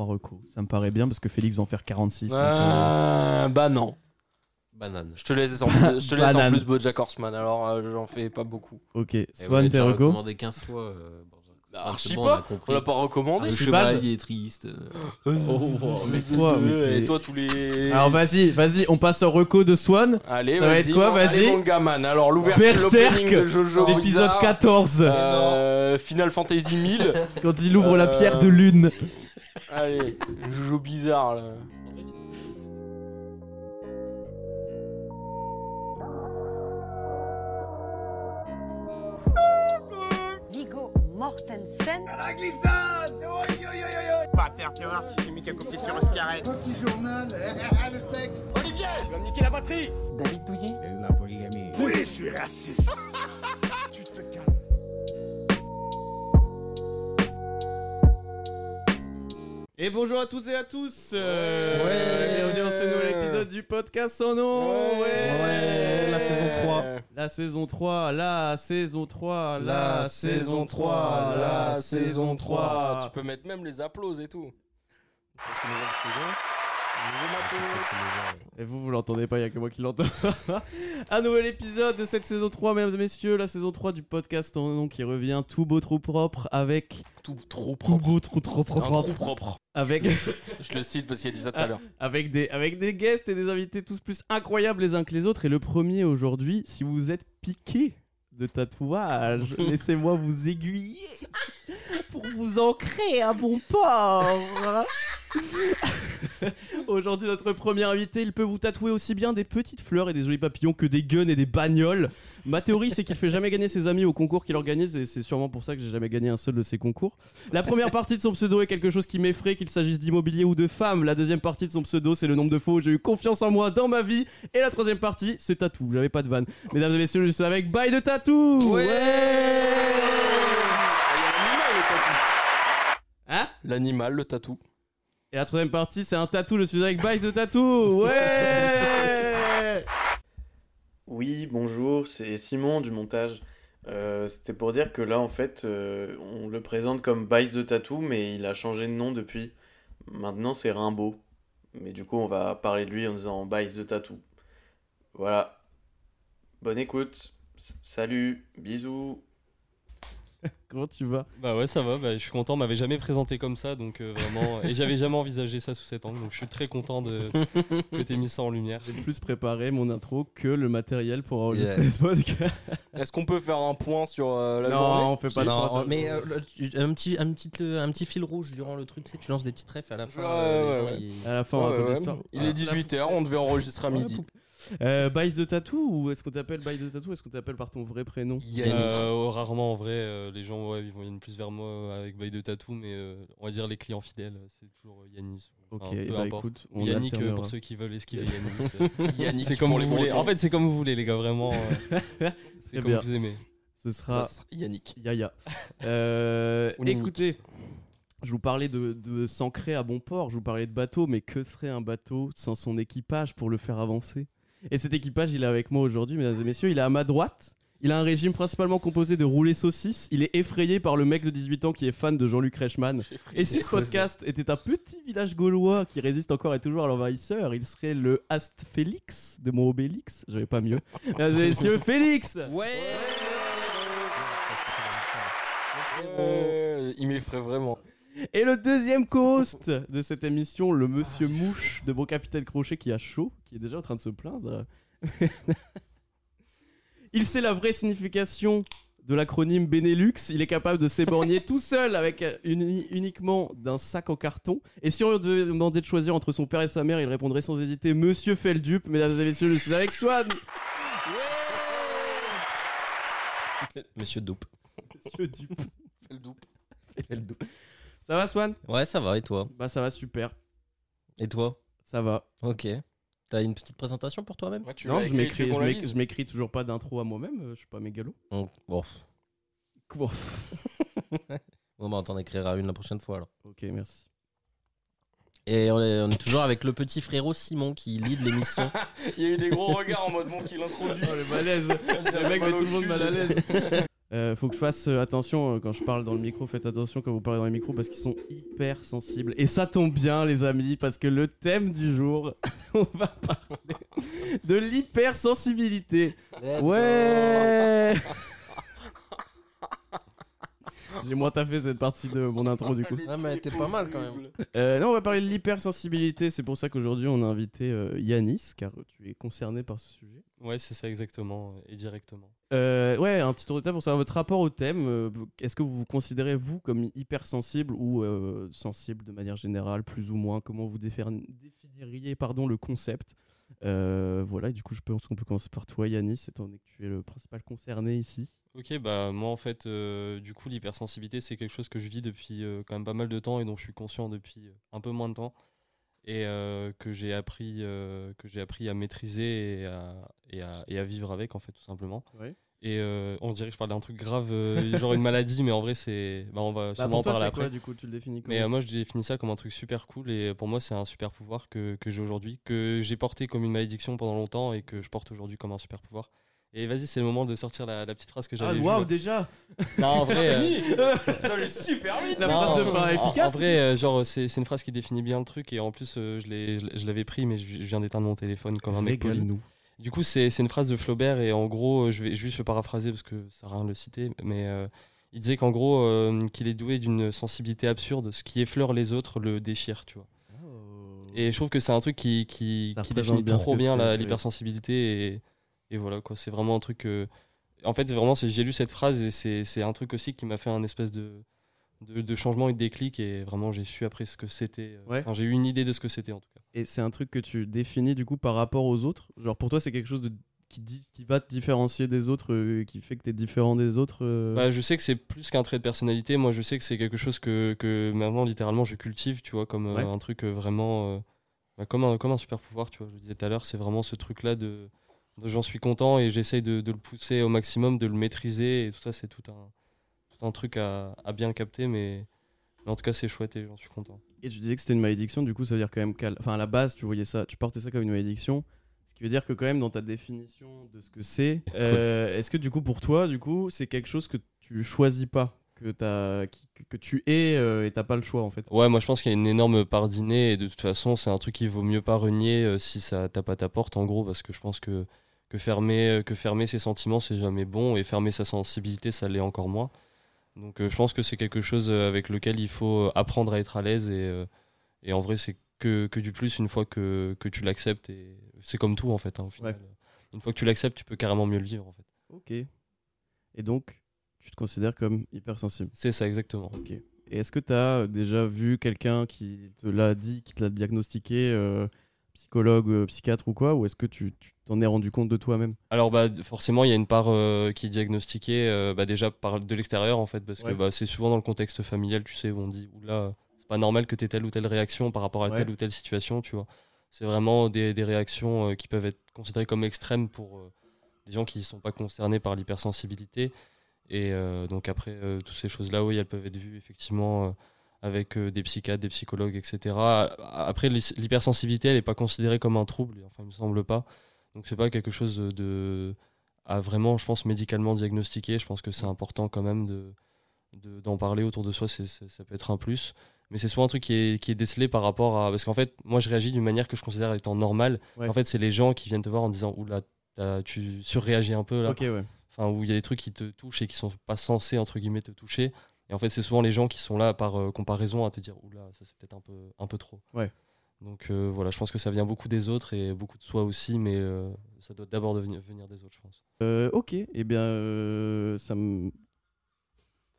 3 recos. Ça me paraît bien parce que Félix va en faire 46. donc, euh, Euh, bah non. Banane. Je te laisse en plus, je te laisse en Banane. plus Bojack Horseman, alors euh, j'en fais pas beaucoup. Ok, Swan, Eh ouais, tes recommandé 15 fois. euh, bon, Bah, c'est archi bon, pas. on l'a pas recommandé. Le Archibald. chevalier est triste. Oh, mais toi, mais Et t'es- toi tous les. Alors vas-y, vas-y, on passe au reco de Swan. Allez, Ça va vas-y. être quoi, vas-y mon gamin. Alors l'ouverture, de Jojo L'épisode Bizarre, 14, euh, Final Fantasy 1000. quand il ouvre la euh, pierre de lune. Allez, Jojo bizarre là. Vigo Mortensen. Pater, tu vas voir si c'est mis qu'à copier sur ce carré. Petit journal, le sexe. Olivier, tu vas me niquer la batterie David Douillet. La polygamie. Oui, je suis raciste. Et bonjour à toutes et à tous. euh, Ouais. Bienvenue dans ce nouvel épisode du podcast sans nom. Ouais. Ouais, la saison 3. La saison 3, la saison 3, la, La saison 3, la saison 3. Tu peux mettre même les applauses et tout. Parce que nouvelle saison. Et vous, vous l'entendez pas, il y a que moi qui l'entends. Un nouvel épisode de cette saison 3, mesdames et messieurs, la saison 3 du podcast en nom qui revient tout beau, trop propre, avec... Tout trop Tout propre. beau, trop, trop, trop, Un trou propre. Avec, Je le cite parce qu'il a dit ça tout à l'heure. avec, des, avec des guests et des invités tous plus incroyables les uns que les autres. Et le premier aujourd'hui, si vous êtes piqué de tatouage, laissez-moi vous aiguiller pour vous ancrer à bon port. Aujourd'hui, notre premier invité, il peut vous tatouer aussi bien des petites fleurs et des jolis papillons que des guns et des bagnoles. Ma théorie, c'est qu'il fait jamais gagner ses amis au concours qu'il organise, et c'est sûrement pour ça que j'ai jamais gagné un seul de ses concours. La première partie de son pseudo est quelque chose qui m'effraie, qu'il s'agisse d'immobilier ou de femmes. La deuxième partie de son pseudo, c'est le nombre de fois où j'ai eu confiance en moi dans ma vie. Et la troisième partie, c'est tatou. J'avais pas de vanne. Mesdames et messieurs, je suis avec Bye de Tatou. Hein? L'animal, le tatou. Et la troisième partie, c'est un tatou. Je suis avec Bye de Tatou. Ouais. Oui, bonjour, c'est Simon du montage. Euh, C'était pour dire que là, en fait, euh, on le présente comme Bice de Tatou, mais il a changé de nom depuis. Maintenant, c'est Rimbaud. Mais du coup, on va parler de lui en disant Bice de Tatou. Voilà. Bonne écoute. Salut, bisous. Comment tu vas? Bah ouais, ça va. Bah, je suis content. On m'avait jamais présenté comme ça, donc euh, vraiment. Et j'avais jamais envisagé ça sous cet angle, donc je suis très content de que t'aies mis ça en lumière. J'ai plus préparé mon intro que le matériel pour enregistrer ce podcast. Est-ce qu'on peut faire un point sur euh, la non, journée? on fait pas de Non, point mais euh, le- un, petit, un, petit, euh, un petit fil rouge durant le truc, tu sais, tu lances des petites refs à la fin. Ouais, euh, les ouais, gens, ouais. ils- À la fin, on Ouais, raconte ouais, l'histoire. Il est 18h, on devait enregistrer à midi. Euh, Baïs de Tatou ou est-ce qu'on t'appelle de Tatou ou est-ce qu'on t'appelle par ton vrai prénom Yannick. Euh, rarement en vrai, euh, les gens ouais, ils vont viennent plus vers moi avec bail de tatou, mais euh, on va dire les clients fidèles, c'est toujours Yanis. Ok, Enfin, peu bah importe. écoute, on Yannick euh, pour ceux qui veulent esquiver Yanis. euh, Yannick c'est comme vous les voulez. En fait, c'est comme vous voulez, les gars, vraiment. euh, c'est Très comme bien. vous aimez. Ce Bah, sera ce sera Yannick. Yaya. Euh, écoutez, je vous parlais de, de s'ancrer à bon port, je vous parlais de bateau, mais que serait un bateau sans son équipage pour le faire avancer? Et cet équipage, il est avec moi aujourd'hui, mesdames et messieurs, il est à ma droite. Il a un régime principalement composé de roulés saucisses. Il est effrayé par le mec de 18 ans qui est fan de Jean-Luc Reichmann. Et si ce podcast était un petit village gaulois qui résiste encore et toujours à l'envahisseur, il serait le Ast Félix de mon Obélix. J'avais pas mieux. Mesdames et messieurs, Félix Ouais Euh, il m'effraie vraiment. Et le deuxième co-host de cette émission, le monsieur Mouche de Bon Capitaine Crochet qui a chaud, qui est déjà en train de se plaindre. il sait la vraie signification de l'acronyme Benelux. Il est capable de s'éborgner tout seul avec uni- uniquement d'un sac en carton. Et si on lui demander de choisir entre son père et sa mère, il répondrait sans hésiter Monsieur Feldup. Mesdames et messieurs, je suis avec Swan. Monsieur Doupe. Monsieur Dup. Fais le double. Ça va Swan? Ouais, ça va, et toi? Bah ça va super. Et toi? Ça va. Ok. T'as une petite présentation pour toi-même? Ouais, tu non, l'as je m'écris, je m'écris- lise je m'écris toujours pas d'intro à moi-même. euh, Je suis pas mégalo. Mm, Bon. Bon. On va t'en écrire une la prochaine fois alors. Ok, merci. Et on est, on est toujours avec le petit frérot Simon qui lead l'émission. Il y a eu des gros regards en mode bon qu'il introduit. Oh, le malaise. C'est le mec met tout le monde mal à l'aise. Euh, faut que je fasse euh, attention euh, quand je parle dans le micro. Faites attention quand vous parlez dans les micros parce qu'ils sont hyper sensibles. Et ça tombe bien, les amis, parce que le thème du jour, on va parler de l'hypersensibilité. Ouais J'ai moins taffé cette partie de mon intro du coup. Ah, mais t'es pas mal quand même. Euh, non, on va parler de l'hypersensibilité. C'est pour ça qu'aujourd'hui on a invité euh, Yanis, car tu es concerné par ce sujet. Ouais, c'est ça exactement, et directement. Euh, ouais, un petit tour de table pour savoir votre rapport au thème. Euh, Est-ce que vous vous considérez vous comme hypersensible ou euh, sensible de manière générale, plus ou moins? Comment vous définiriez pardon, le concept? Euh, Voilà, et du coup je pense qu'on peut commencer par toi Yanis, étant donné que tu es le principal concerné ici. Ok, bah moi en fait, euh, du coup, l'hypersensibilité, c'est quelque chose que je vis depuis euh, quand même pas mal de temps et dont je suis conscient depuis un peu moins de temps et que j'ai appris, que j'ai appris à maîtriser et à, et, à, et à vivre avec en fait tout simplement. Ouais. Et euh, on dirait que je parle d'un truc grave, euh, genre une maladie, mais en vrai c'est, bah, on va Bah, sûrement en parler après. quoi du coup Tu le définis Mais euh, moi, je définis ça comme un truc super cool et pour moi, c'est un super pouvoir que, que j'ai aujourd'hui, que j'ai porté comme une malédiction pendant longtemps et que je porte aujourd'hui comme un super pouvoir. Et vas-y, c'est le moment de sortir la, la petite phrase que Ah j'avais vue, waouh déjà Non, en vrai, Ça allait super vite La non, phrase de fin en- efficace En vrai, euh, genre, c'est c'est une phrase qui définit bien le truc et en plus, euh, je l'ai- je l'avais pris, mais je je viens d'éteindre mon téléphone comme un mec poli. Régale-nous. Du coup, c'est une phrase de Flaubert et en gros, euh, je vais juste le paraphraser parce que ça sert à rien de le citer, mais euh, il disait qu'en gros, euh, qu'il est doué d'une sensibilité absurde, ce qui effleure les autres le déchire, tu vois. Et je trouve que c'est un truc qui, qui, qui définit bien trop bien l'hypersensibilité et, et voilà quoi. C'est vraiment un truc. que- En fait, c'est vraiment, j'ai lu cette phrase et c'est un truc aussi qui m'a fait un espèce de, de, de changement et de déclic et vraiment j'ai su après ce que c'était. euh, Ouais. Enfin, j'ai eu une idée de ce que c'était en tout cas. Et c'est un truc que tu définis du coup par rapport aux autres? Genre pour toi c'est quelque chose de, qui, dit, qui va te différencier des autres, euh, qui fait que tu es différent des autres euh? Bah, je sais que c'est plus qu'un trait de personnalité. Moi, je sais que c'est quelque chose que, que maintenant, littéralement, je cultive, tu vois, comme euh, Ouais. un truc vraiment. bah, comme, un, comme un super pouvoir, tu vois. Je le disais tout à l'heure, c'est vraiment ce truc-là de, de j'en suis content et j'essaye de, de le pousser au maximum, de le maîtriser. Et tout ça, c'est tout un, tout un truc à, à bien capter. Mais, mais en tout cas, c'est chouette et j'en suis content. Et tu disais que c'était une malédiction, du coup ça veut dire quand même qu'à enfin, à la base tu voyais ça, tu portais ça comme une malédiction. Ce qui veut dire que quand même dans ta définition de ce que c'est, euh, est-ce que du coup pour toi du coup c'est quelque chose que tu choisis pas, que tu es euh, et t'as pas le choix en fait? Ouais, moi je pense qu'il y a une énorme part d'inné et de toute façon c'est un truc qu'il vaut mieux pas renier euh, si ça tape à ta porte en gros parce que je pense que, que, fermer, euh, que fermer ses sentiments c'est jamais bon et fermer sa sensibilité ça l'est encore moins. Donc euh, je pense que c'est quelque chose euh, avec lequel il faut euh, apprendre à être à l'aise et, et en vrai c'est que, que du plus une fois que, que tu l'acceptes et c'est comme tout en fait hein, au final. Une fois que tu l'acceptes tu peux carrément mieux le vivre en fait. Ok. Et donc tu te considères comme hypersensible C'est ça exactement. Ok. Et est-ce que tu as déjà vu quelqu'un qui te l'a dit, qui te l'a diagnostiqué, euh, psychologue, euh, psychiatre ou quoi Ou est-ce que tu t'en es rendu compte de toi-même Alors bah forcément il y a une part euh, qui est diagnostiquée euh, bah, déjà par de l'extérieur en fait parce Ouais. que bah, c'est souvent dans le contexte familial tu sais où on dit oula c'est pas normal que tu aies telle ou telle réaction par rapport à Ouais. telle ou telle situation tu vois c'est vraiment des, des réactions euh, qui peuvent être considérées comme extrêmes pour des gens qui sont pas concernés par l'hypersensibilité et donc après toutes ces choses là oui elles peuvent être vues effectivement avec euh, des psychiatres des psychologues etc après l'hy- l'hypersensibilité elle est pas considérée comme un trouble enfin il me semble pas donc c'est pas quelque chose de, à vraiment, je pense, médicalement diagnostiqué. Je pense que c'est important quand même de de- d'en parler autour de soi. c'est- ça peut être un plus. Mais c'est souvent un truc qui est, qui est décelé par rapport à... Parce qu'en fait, moi, je réagis d'une manière que je considère étant normale. Ouais. En fait, c'est les gens qui viennent te voir en disant, oula, tu surréagis un peu là. Ok, ouais. Enfin, où il y a des trucs qui te touchent et qui sont pas censés, entre guillemets, te toucher. Et en fait, c'est souvent les gens qui sont là par euh, comparaison à te dire, oula, ça c'est peut-être un peu, un peu trop. Ouais. Donc euh, voilà, je pense que ça vient beaucoup des autres et beaucoup de soi aussi, mais euh, ça doit d'abord venir des autres, je pense. Euh, ok, et bien euh, ça me.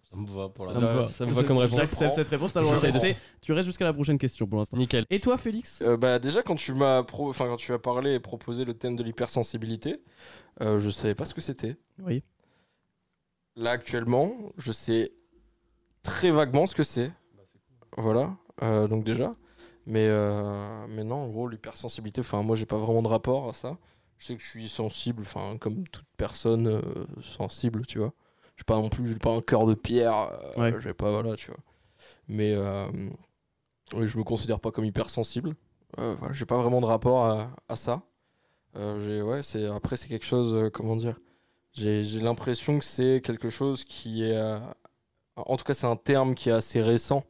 Ça me va pour la Ça me va. ça me va comme réponse. J'accepte cette réponse, t'as le droit de. Tu restes jusqu'à la prochaine question pour l'instant. Nickel. Et toi, Félix? Euh, bah, déjà, quand tu m'as pro... enfin, quand tu as parlé et proposé le thème de l'hypersensibilité, euh, je savais pas ce que c'était. Oui. Là, actuellement, je sais très vaguement ce que c'est. Voilà, euh, donc déjà. Mais, euh, mais non, en gros, l'hypersensibilité, enfin, moi, j'ai pas vraiment de rapport à ça. Je sais que je suis sensible, enfin, comme toute personne euh, sensible, tu vois. Je pas non plus, j'ai pas un cœur de pierre, Ouais. j'ai pas, voilà, tu vois. Mais oui, je me considère pas comme hypersensible. Voilà, j'ai pas vraiment de rapport à, à ça. Ouais, c'est, après, c'est quelque chose, comment dire, J'ai j'ai l'impression que c'est quelque chose qui est. euh, en tout cas, c'est un terme qui est assez récent.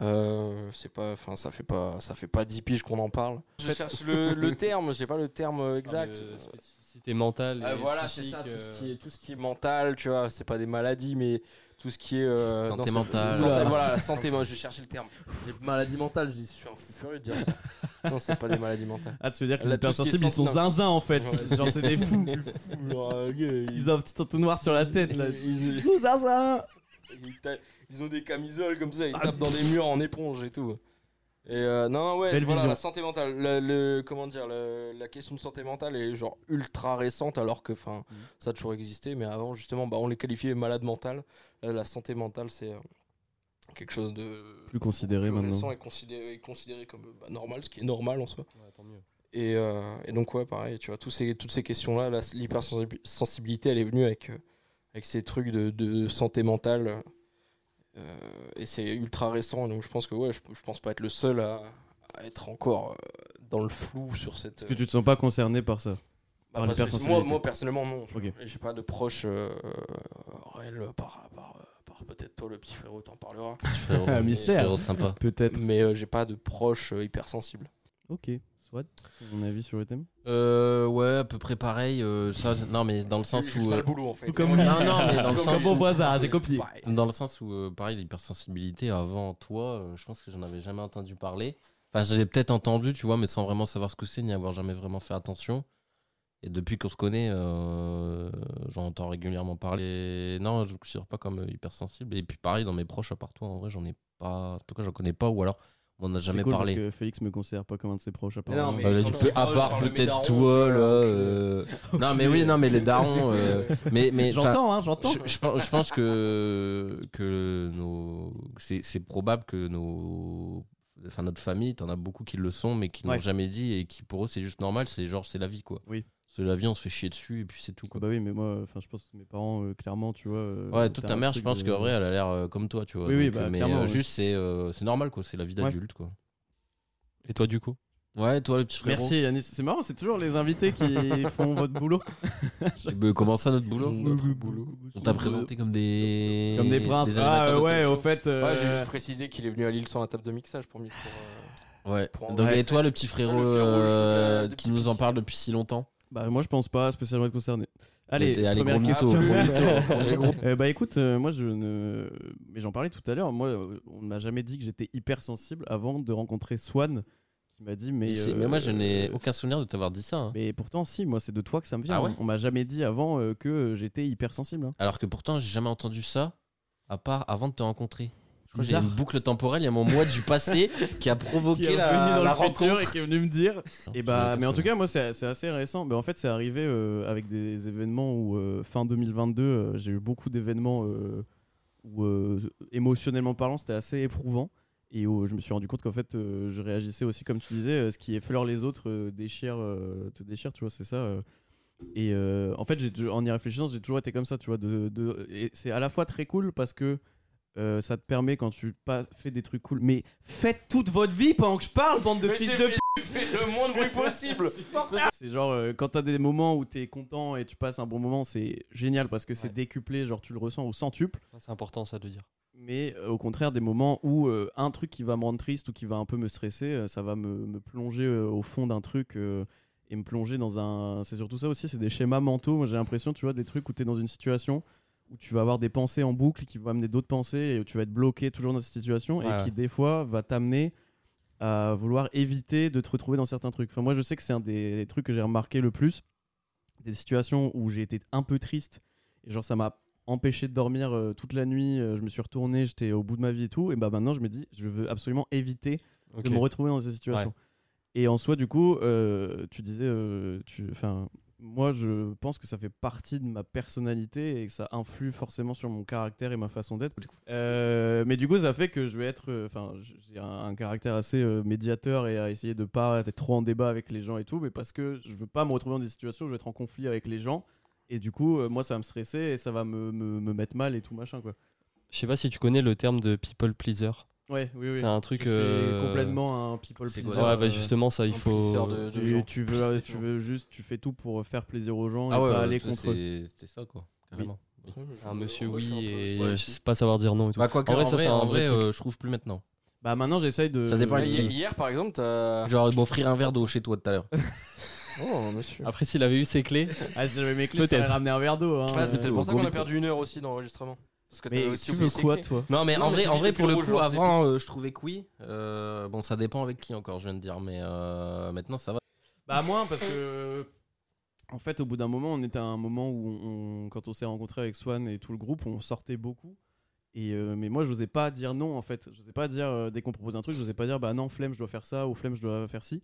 Euh, c'est pas, enfin, ça fait pas, ça fait pas 10 piges qu'on en parle. Je cherche le, le terme, j'ai pas le terme euh, exact. Ah, de spécificité mentale. Et voilà, c'est ça, tout ce, euh, qui est, tout ce qui est mental, tu vois, c'est pas des maladies, mais tout ce qui est. euh, Santé non, mentale. santé- voilà, la santé, moi je cherchais le terme. Les maladies mentales, je suis un fou furieux de dire ça. non, c'est pas des maladies mentales. Ah, tu veux dire que les hypersensibles, ils sont zinzin en fait. Ouais. Genre, c'est des fous. Ils ont un petit entonnoir sur la tête là. Fou zinzin Ils, ta- ils ont des camisoles comme ça, ils Ah, tapent dans des murs en éponge et tout. Et euh, non, non, ouais, Belle voilà, vision. la santé mentale. Le, le- comment dire, le- la question de santé mentale est genre ultra récente alors que enfin, Mm. ça a toujours existé, mais avant justement, bah, on les qualifiait malades mentales. Là, la santé mentale, c'est euh, quelque chose de Plus considéré plus maintenant. récent et considéré, et considéré comme euh, bah, normal, ce qui est normal en soi. ouais, tant mieux. Et, euh, et donc, ouais, pareil, tu vois, tous ces, toutes ces questions-là, la- l'hypersensibilité, elle est venue avec, euh, avec ces trucs de, de santé mentale. euh, et c'est ultra récent, donc je pense que, ouais, je, je pense pas être le seul à, à être encore euh, dans le flou sur cette. Est-ce que tu te sens pas concerné par ça? Bah, par moi, moi, personnellement, non. J'ai pas de proche euh, réel par, par, par peut-être toi, le petit frérot, t'en parlera. Frérot, mystère. frérot sympa. Peut-être. Mais euh, j'ai pas de proche euh, hypersensible. Ok. Ton avis sur le thème? Euh, ouais, à peu près pareil. euh, ça, non, mais dans le sens où. le euh, boulot en fait. tout comme Non, non, mais dans le Comme sens voisin, j'ai copié. Dans le sens où, euh, pareil, l'hypersensibilité, avant toi, euh, je pense que j'en avais jamais entendu parler. Enfin, j'ai peut-être entendu, tu vois, mais sans vraiment savoir ce que c'est, ni avoir jamais vraiment fait attention. Et depuis qu'on se connaît, euh, j'en entends régulièrement parler. Non, je ne me considère pas comme hypersensible. Et puis pareil, dans mes proches, à part toi, en vrai, j'en ai pas. En tout cas, j'en connais pas, ou alors on n'a jamais cool parlé. Parce que Félix me considère pas comme un de ses proches Mais apparemment. non, mais- quand tu peux, à part peut-être toi, là. euh, Non, mais oui, non, mais les darons. euh, Mais, mais, enfin, J'entends, hein, j'entends. je, je pense, je pense que, que nos, c'est, c'est probable que nos, enfin notre famille, t'en as beaucoup qui le sont, mais qui Ouais. l'ont jamais dit et qui pour eux c'est juste normal, c'est genre c'est la vie quoi. Oui. La vie, on se fait chier dessus et puis c'est tout quoi. Bah oui, mais moi, enfin, je pense que mes parents, euh, clairement, tu vois. euh, ouais, toute t'as ta un mère, je truc pense de- qu'en vrai elle a l'air euh, comme toi, tu vois. Oui, oui, bah, euh, mais clairement, euh, ouais. juste c'est, euh, c'est normal quoi, c'est la vie Ouais. d'adulte quoi. Et toi, du coup? Ouais, toi le petit frérot? Merci Yanis. C'est marrant, c'est toujours les invités qui font votre boulot. Bah, comment ça notre boulot? Notre boulot. On t'a présenté comme des Comme des princes. ah animateurs de ouais, talk au show. fait. euh, Ouais, j'ai juste précisé qu'il est venu à Lille sans la table de mixage pour, mi- pour, euh, Ouais. Pour en Donc vrai, et toi le petit frérot le rouge, euh, la- qui nous en parle depuis si longtemps? Bah moi je pense pas spécialement être concerné. Allez, t'es- allez, première gros question. mytho, gros. Euh, bah écoute, euh, moi je ne, mais j'en parlais tout à l'heure. Moi, euh, on ne m'a jamais dit que j'étais hypersensible avant de rencontrer Swan, qui m'a dit mais. Mais, c'est- euh, moi je n'ai aucun souvenir de t'avoir dit ça. hein. Mais pourtant si, moi c'est de toi que ça me vient. Ah ouais on m'a jamais dit avant euh, que j'étais hypersensible. hein. Alors que pourtant, j'ai jamais entendu ça, à part avant de te rencontrer. Que J'ai Bizarre. une boucle temporelle, il y a mon moi du passé qui a provoqué qui est la, la le futur rencontre. et qui est venu me dire. Et bah, J'ai mais en tout cas, moi, c'est assez récent. Mais en fait, c'est arrivé euh, avec des événements où, euh, fin 2022, euh, j'ai eu beaucoup d'événements où, émotionnellement parlant, c'était assez éprouvant. Et où je me suis rendu compte qu'en fait, je réagissais aussi, comme tu disais, ce qui effleure les autres déchire, te déchire, tu vois, c'est ça. Et en fait, en y réfléchissant, j'ai toujours été comme ça, tu vois. De, c'est à la fois très cool parce que euh, ça te permet quand tu pas, fais des trucs cool. Mais faites toute votre vie pendant que je parle, bande de Mais fils de fait- fait le moins de bruit possible. c'est genre euh, quand t'as des moments où t'es content et tu passes un bon moment, c'est génial parce que c'est Ouais. décuplé, genre tu le ressens au centuple. C'est important ça de dire. Mais euh, au contraire, des moments où euh, un truc qui va me rendre triste ou qui va un peu me stresser, euh, ça va me, me plonger euh, au fond d'un truc euh, et me plonger dans un. C'est surtout ça aussi, c'est des schémas mentaux. Moi j'ai l'impression, tu vois, des trucs où t'es dans une situation où tu vas avoir des pensées en boucle qui vont amener d'autres pensées et où tu vas être bloqué toujours dans cette situation Ouais, et qui des fois va t'amener à vouloir éviter de te retrouver dans certains trucs. Enfin, moi, je sais que c'est un des trucs que j'ai remarqué le plus. Des situations où j'ai été un peu triste et genre ça m'a empêché de dormir euh, toute la nuit. euh, je me suis retourné, j'étais au bout de ma vie et tout. Et bah maintenant, je me dis, je veux absolument éviter de me retrouver dans ces situations. Et en soi, du coup, euh, tu disais, tu, enfin, moi, je pense que ça fait partie de ma personnalité et que ça influe forcément sur mon caractère et ma façon d'être. Euh, mais du coup, ça fait que je vais être, euh, enfin, j'ai un, un caractère assez euh, médiateur et à essayer de pas être trop en débat avec les gens et tout, mais parce que je veux pas me retrouver dans des situations où je vais être en conflit avec les gens. Et du coup, euh, moi, ça va me stresser et ça va me, me, me mettre mal et tout machin, quoi. Je sais pas si tu connais le terme de people pleaser. Ouais, oui, oui. C'est un truc, euh, complètement un people pleaser. quoi, Ouais, bah euh, justement, ça, il faut. Remplisseur de- de tu, gens. tu veux, tu veux juste, tu fais tout pour faire plaisir aux gens Ah et ouais, pas ouais, aller contre eux. c'est- C'était ça, quoi. Carrément. Un monsieur Ouais, oui et ça je sais pas savoir dire non et tout. Bah, quoi que, En vrai, ça, c'est un vrai euh, je trouve plus maintenant. Bah maintenant j'essaye de. Ça dépend Ouais, qui. Hier, par exemple, t'as. Genre, m'offrir un verre d'eau chez toi tout à l'heure. Oh, monsieur. Après, s'il avait eu ses clés, Ah, si j'avais mes clés, Peut-être. ramener un verre d'eau. Hein, Ah, c'est peut-être pour ça qu'on a perdu une heure aussi dans l'enregistrement. Parce que t'avais Mais aussi tu veux quoi, toi Non, mais Non, en mais vrai, en vrai pour le coup, avant, euh, je trouvais que oui. Euh, bon, ça dépend avec qui encore, je viens de dire, mais euh, maintenant ça va. Bah moins parce que en fait au bout d'un moment on était à un moment où on, on- quand on s'est rencontré avec Swan et tout le groupe on sortait beaucoup. Et euh, mais moi je n'osais pas dire non en fait. Je n'osais pas dire euh, dès qu'on propose un truc je n'osais pas dire bah non flemme je dois faire ça ou flemme je dois faire ci.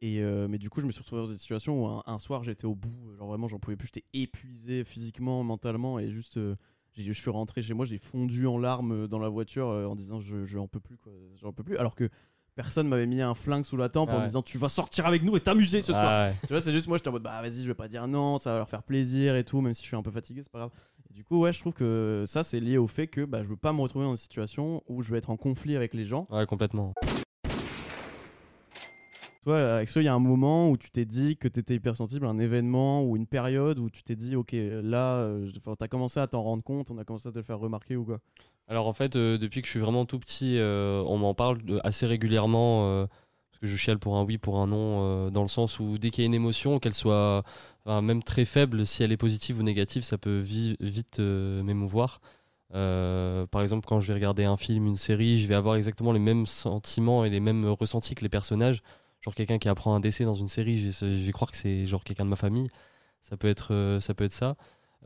Et euh, mais du coup je me suis retrouvé dans une situation où un, un soir j'étais au bout. Genre vraiment j'en pouvais plus. J'étais épuisé physiquement mentalement et juste euh, je suis rentré chez moi j'ai fondu en larmes euh, dans la voiture euh, en disant je j'en peux plus quoi j'en peux plus alors que personne m'avait mis un flingue sous la tempe Ah en ouais. disant tu vas sortir avec nous et t'amuser ce soir ouais. tu vois, c'est juste moi, j'étais en mode bah vas-y, je vais pas dire non, ça va leur faire plaisir et tout, même si je suis un peu fatigué, c'est pas grave. Et du coup, ouais, je trouve que ça, c'est lié au fait que bah, je veux pas me retrouver dans une situation où je vais être en conflit avec les gens. Ouais, complètement. Toi, ça, il y a un moment où tu t'es dit que tu étais hypersensible, un événement ou une période où tu t'es dit, ok, là, euh, enfin, t'as commencé à t'en rendre compte, on a commencé à te le faire remarquer ou quoi? Alors en fait, euh, depuis que je suis vraiment tout petit, euh, on m'en parle assez régulièrement parce que je chiale pour un oui, pour un non, dans le sens où dès qu'il y a une émotion, qu'elle soit même très faible, si elle est positive ou négative, ça peut vi- vite m'émouvoir. Par exemple, quand je vais regarder un film, une série, je vais avoir exactement les mêmes sentiments et les mêmes ressentis que les personnages. Genre quelqu'un qui apprend un décès dans une série, je vais, croire que c'est genre quelqu'un de ma famille. Ça peut être, euh, ça peut être ça.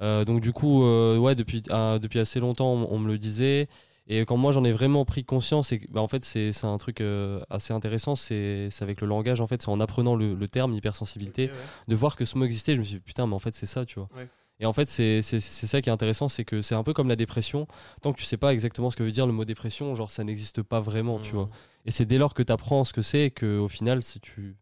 Euh, donc du coup, euh, ouais, depuis, ah, depuis assez longtemps, on, on me le disait. Et quand moi j'en ai vraiment pris conscience, et bah, en fait c'est un truc assez intéressant, c'est avec le langage, en fait, c'est en apprenant le, le terme hypersensibilité, de voir que ce mot existait, je me suis dit putain, mais en fait c'est ça, tu vois. Ouais. Et en fait, c'est ça qui est intéressant, c'est que c'est un peu comme la dépression. Tant que tu sais pas exactement ce que veut dire le mot dépression, genre ça n'existe pas vraiment, tu Mmh. vois. Et c'est dès lors que tu apprends ce que c'est que au final, si tu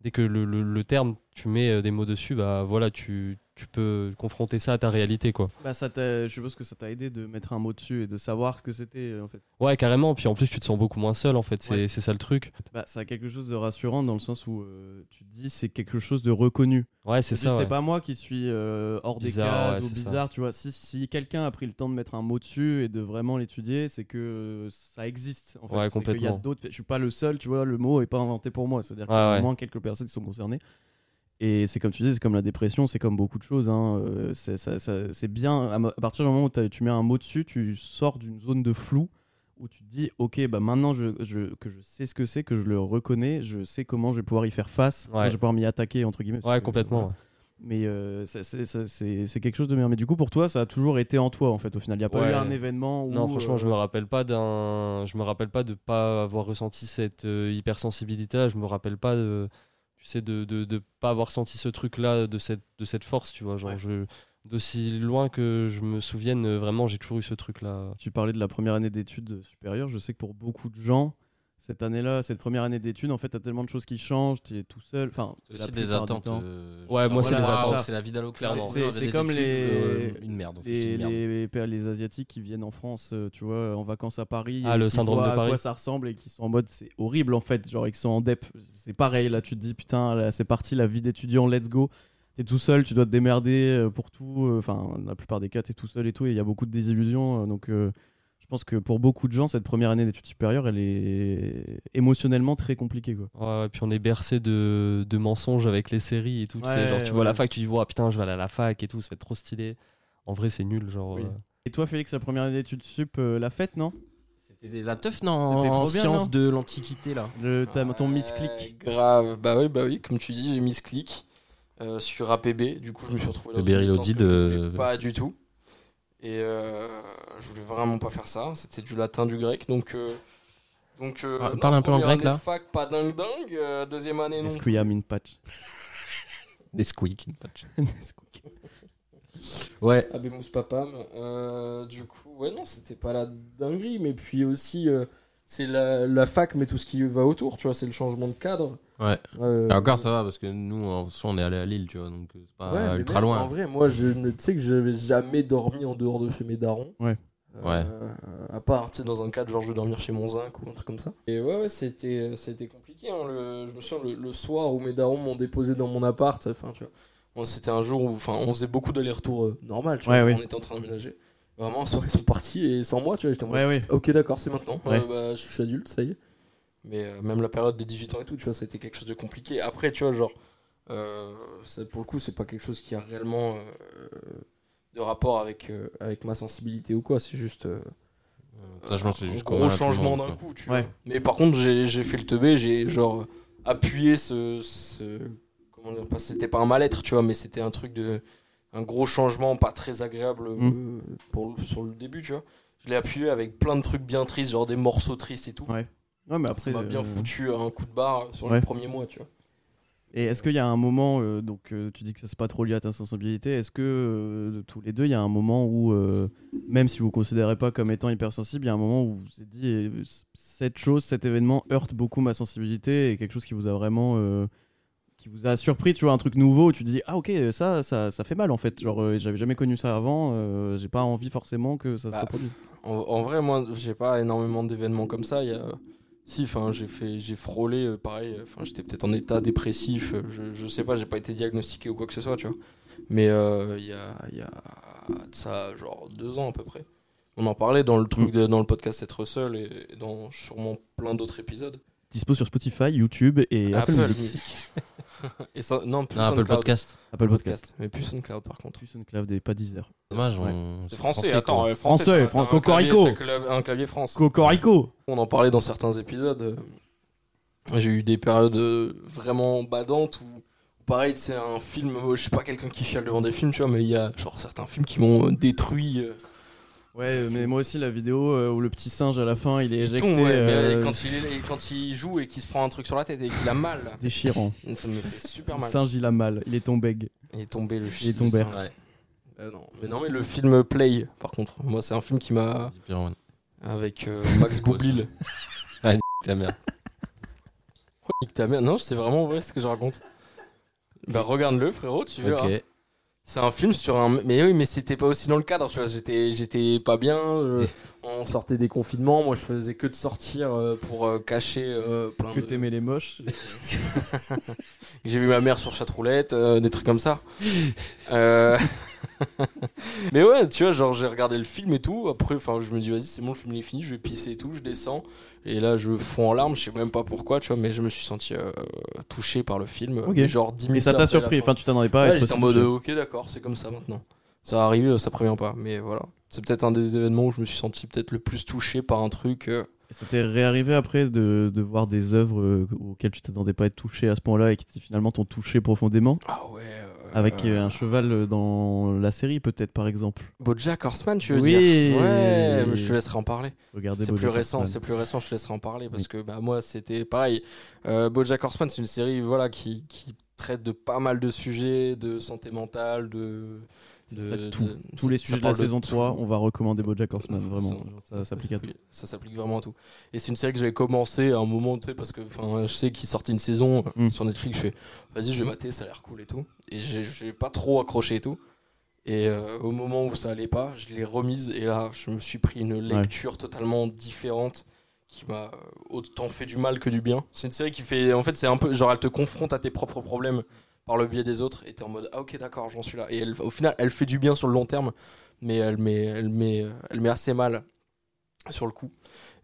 dès que le, le- terme tu mets euh, des mots dessus, bah voilà, tu, tu peux confronter ça à ta réalité, quoi. Bah, ça t'a- je suppose que ça t'a aidé de mettre un mot dessus et de savoir ce que c'était en fait. Ouais, carrément. Puis en plus, tu te sens beaucoup moins seul, en fait. C'est Ouais. c'est ça le truc. Bah, ça a quelque chose de rassurant dans le sens où euh, tu te dis c'est quelque chose de reconnu. Ouais, c'est ça. C'est pas moi qui suis euh, hors Bizarre, des cases ouais, ou ça. bizarre, tu vois. Si, si quelqu'un a pris le temps de mettre un mot dessus et de vraiment l'étudier, c'est que ça existe. En fait. Ouais, C'est qu'il y a complètement. d'autres. Je suis pas le seul, tu vois. Le mot est pas inventé pour moi. C'est-à-dire qu'il y a moins quelques personnes qui sont concernées. Et c'est comme tu dis, c'est comme la dépression, c'est comme beaucoup de choses. hein. Euh, c'est bien. À partir du moment où tu mets un mot dessus, tu sors d'une zone de flou où tu te dis, ok, bah maintenant je, je- que je sais ce que c'est, que je le reconnais, je sais comment je vais pouvoir y faire face, Ouais. je vais pouvoir m'y attaquer entre guillemets. Ouais, que, complètement. Mais euh, c'est- quelque chose de bien. Mais du coup, pour toi, ça a toujours été en toi, en fait, au final. Il n'y a pas Ouais. eu un événement où. Non, franchement, je euh, me rappelle pas d'un. Je me rappelle pas de pas avoir ressenti cette euh, hypersensibilité. Je me rappelle pas de. Tu sais, de, de, de pas avoir senti ce truc-là, de cette, de cette force, tu vois. Genre, Ouais. je. D'aussi loin que je me souvienne, euh, vraiment, j'ai toujours eu ce truc-là. Tu parlais de la première année d'études supérieures. Je sais que pour beaucoup de gens, cette année-là, cette première année d'études, en fait, t'as tellement de choses qui changent, tu es tout seul. Enfin, C'est des attentes. euh, Ouais, moi, c'est des waouh, attentes. C'est la vie d'Allo, clairement. C'est- comme études, les- euh, une merde. Les, une merde. les, les Asiatiques qui viennent en France, euh, tu vois, en vacances à Paris. Ah, et le syndrome de À Paris. quoi ça ressemble et qui sont en mode, c'est horrible en fait. Genre, ils sont en dep. C'est pareil, là, tu te dis, putain, là, c'est parti, la vie d'étudiant, let's go. T'es tout seul, tu dois te démerder pour tout. Enfin, la plupart des cas, t'es tout seul et tout. Et il y a beaucoup de désillusions. donc, euh, pense que pour beaucoup de gens, cette première année d'études supérieures, elle est émotionnellement très compliquée. Quoi. Ouais, puis on est bercé de, de mensonges avec les séries et tout. tu sais, genre, tu ouais. vois la fac, tu dis, oh, putain, je vais aller à la fac et tout, ça va être trop stylé. En vrai, c'est nul. Genre, Oui. euh, Et toi, Félix, la première année d'études sup, euh, la fête, non? C'était la teuf, non C'était En trop bien, sciences non? de l'Antiquité, là. Le, t'as ton misclick. Grave, bah oui, bah oui, comme tu dis, j'ai mis ce clic euh, sur APB. Du coup, je me suis retrouvé dans Le une Berry licence Lodi que je de- Pas du tout. Et euh, je voulais vraiment pas faire ça. C'était du latin, du grec. Donc, euh, donc euh, Ah, non, parle un peu en grec, là. fac, pas dingue dingue. Euh, deuxième année, non. Est-ce qu'il y a min patch Des squeaks. Ouais. Abemus Papam. Euh, du coup, ouais, non, c'était pas la dinguerie, mais puis aussi, euh, c'est la, la fac, mais tout ce qui va autour, tu vois, c'est le changement de cadre. Ouais. Euh, Et encore, ça va, parce que nous, en soi, on est allé à Lille, tu vois, donc euh, c'est pas ouais, ultra même, loin. En vrai, moi, je ne tu sais que j'avais jamais dormi en dehors de chez mes darons. Ouais. Ouais. à part, tu sais, dans un cadre, genre je vais dormir chez mon zinc ou un truc comme ça. Et ouais, ouais, c'était, c'était compliqué. hein, le- je me souviens, le, le soir où mes darons m'ont déposé dans mon appart, enfin, tu vois. Bon, c'était un jour où enfin, on faisait beaucoup d'allers-retours euh, normal, tu Ouais, vois. oui. On était en train d'aménager. Vraiment, un soir, ils sont partis et sans moi, tu vois, j'étais en mode, Ouais, ouais. Ok, d'accord, c'est maintenant. Ouais. Euh, bah, je suis adulte, ça y est. Mais euh, même la période des 18 ans et tout, tu vois, ça a été quelque chose de compliqué. Après, tu vois, genre, euh, ça, pour le coup, c'est pas quelque chose qui a réellement euh, de rapport avec, euh, avec ma sensibilité ou quoi. C'est juste euh, Ça, je pense que c'est un juste gros commun à tout le changement monde, d'un quoi. coup, tu Ouais. vois. Mais par contre, j'ai j'ai fait le teubé, j'ai genre appuyé ce. ce comment dire, pas- c'était pas un mal-être, tu vois, mais c'était un truc de. Un gros changement pas très agréable euh, Mm. pour, le- sur le début, tu vois. Je l'ai appuyé avec plein de trucs bien tristes, genre des morceaux tristes et tout. Ouais. Ouais, mais Ça après. m'a bien euh, foutu un coup de barre sur Ouais. les premiers mois, tu vois. Et est-ce qu'il y a un moment, euh, donc euh, tu dis que ça c'est pas trop lié à ta sensibilité, est-ce que euh, de tous les deux, il y a un moment où, même si vous ne considérez pas comme étant hypersensible, il y a un moment où vous vous êtes dit, eh, cette chose, cet événement heurte beaucoup ma sensibilité et quelque chose qui vous a vraiment, qui vous a surpris, tu vois, un truc nouveau où tu te dis, ah ok, ça, ça, ça fait mal en fait, genre euh, j'avais jamais connu ça avant, euh, j'ai pas envie forcément que ça se Bah, reproduise. En, en vrai, moi, j'ai pas énormément d'événements comme ça. Il y a... Si, enfin, j'ai fait, j'ai frôlé, euh, pareil. Enfin, j'étais peut-être en état dépressif. Je, je sais pas, j'ai pas été diagnostiqué ou quoi que ce soit, tu vois. Mais il y a, il y a de ça, genre deux ans à peu près. On en parlait dans le truc, de- dans le podcast Être seul et, et dans sûrement plein d'autres épisodes. Dispo sur Spotify, YouTube et Apple, Music. et ça, non, plus Non, Apple SoundCloud. Podcast. Apple Podcast. Mais plus SoundCloud par contre. Plus SoundCloud et pas Deezer. Dommage, on... C'est français, attends. quoi. euh, Français, t'as- Fran- t'as un clavier- Cocorico. t'as cla- Un clavier France. Cocorico On en parlait dans certains épisodes. J'ai eu des périodes euh, vraiment badantes où, pareil, c'est un film. euh, Je suis pas quelqu'un qui chiale devant des films, tu vois, mais il y a genre certains films qui m'ont euh, détruit. euh, Ouais, mais moi aussi, la vidéo euh, où le petit singe à la fin, il est il éjecté. tombe, ouais, mais euh, quand, il est, quand il joue et qu'il se prend un truc sur la tête et qu'il a mal, Déchirant. ça me fait super Le mal. singe, il a mal. Il est tombé. Il est tombé le Il est chien. tombé. Ouais. Euh, non. Mais non, mais le film Play, par contre, moi, c'est un film qui m'a. Avec euh, Max Boublil. Ta mère. Nique ta mère? Non, c'est vraiment vrai ce que je raconte. Bah, regarde-le, frérot, tu verras. Ok. C'est un film sur un. Mais oui, mais c'était pas aussi dans le cadre, tu vois. J'étais, j'étais pas bien. On sortait des confinements. Moi, je faisais que de sortir euh, pour euh, cacher euh, plein Que de. t'aimais les moches. J'ai vu ma mère sur chatroulette, des trucs comme ça. Mais ouais, tu vois, genre j'ai regardé le film et tout. Après, enfin, je me dis, vas-y, c'est bon, le film il est fini, je vais pisser et tout. Je descends. Et là, je fonds en larmes, je sais même pas pourquoi, tu vois, mais je me suis senti euh, touché par le film. Ok. Mais genre 10 Mais ça t'a surpris. fin. Enfin, tu t'attendais pas Ouais, j'étais en mode, ok, d'accord, c'est comme ça maintenant. Ça arrive, ça prévient pas, mais voilà. C'est peut-être un des événements où je me suis senti peut-être le plus touché par un truc. euh, t'est réarrivé après de, de voir des œuvres euh, auxquelles tu t'attendais pas à être touché à ce point-là et qui finalement t'ont touché profondément? Ah ouais. euh, Avec euh, un cheval dans la série, peut-être par exemple. Bojack Horseman, tu veux Oui. dire? Ouais, mais je te laisserai en parler. C'est plus récent, c'est plus récent, je te laisserai en parler parce que bah, moi c'était pareil. Euh, BoJack Horseman, c'est une série voilà qui, qui traite de pas mal de sujets, de santé mentale, de, de, Là, tout. de- Tous les sujets de la saison tout. 3, on va recommander BoJack Horseman, Ça- vraiment. Ça, s'applique à tout. Ça s'applique vraiment à tout. Et c'est une série que j'avais commencé à un moment, tu sais, parce que enfin, je sais qu'il sortait une saison euh, Mm. sur Netflix. Je fais, vas-y, je vais mater, ça a l'air cool et tout. Et j'ai- j'ai pas trop accroché et tout. Et euh, au moment où ça allait pas, je l'ai remise et là, je me suis pris une lecture totalement différente qui m'a euh, autant fait du mal que du bien. C'est une série qui fait, en fait, c'est un peu genre elle te confronte à tes propres problèmes par le biais des autres et t'es en mode ah ok d'accord j'en suis là. Et elle, au final elle fait du bien sur le long terme mais elle met elle met elle met assez mal sur le coup.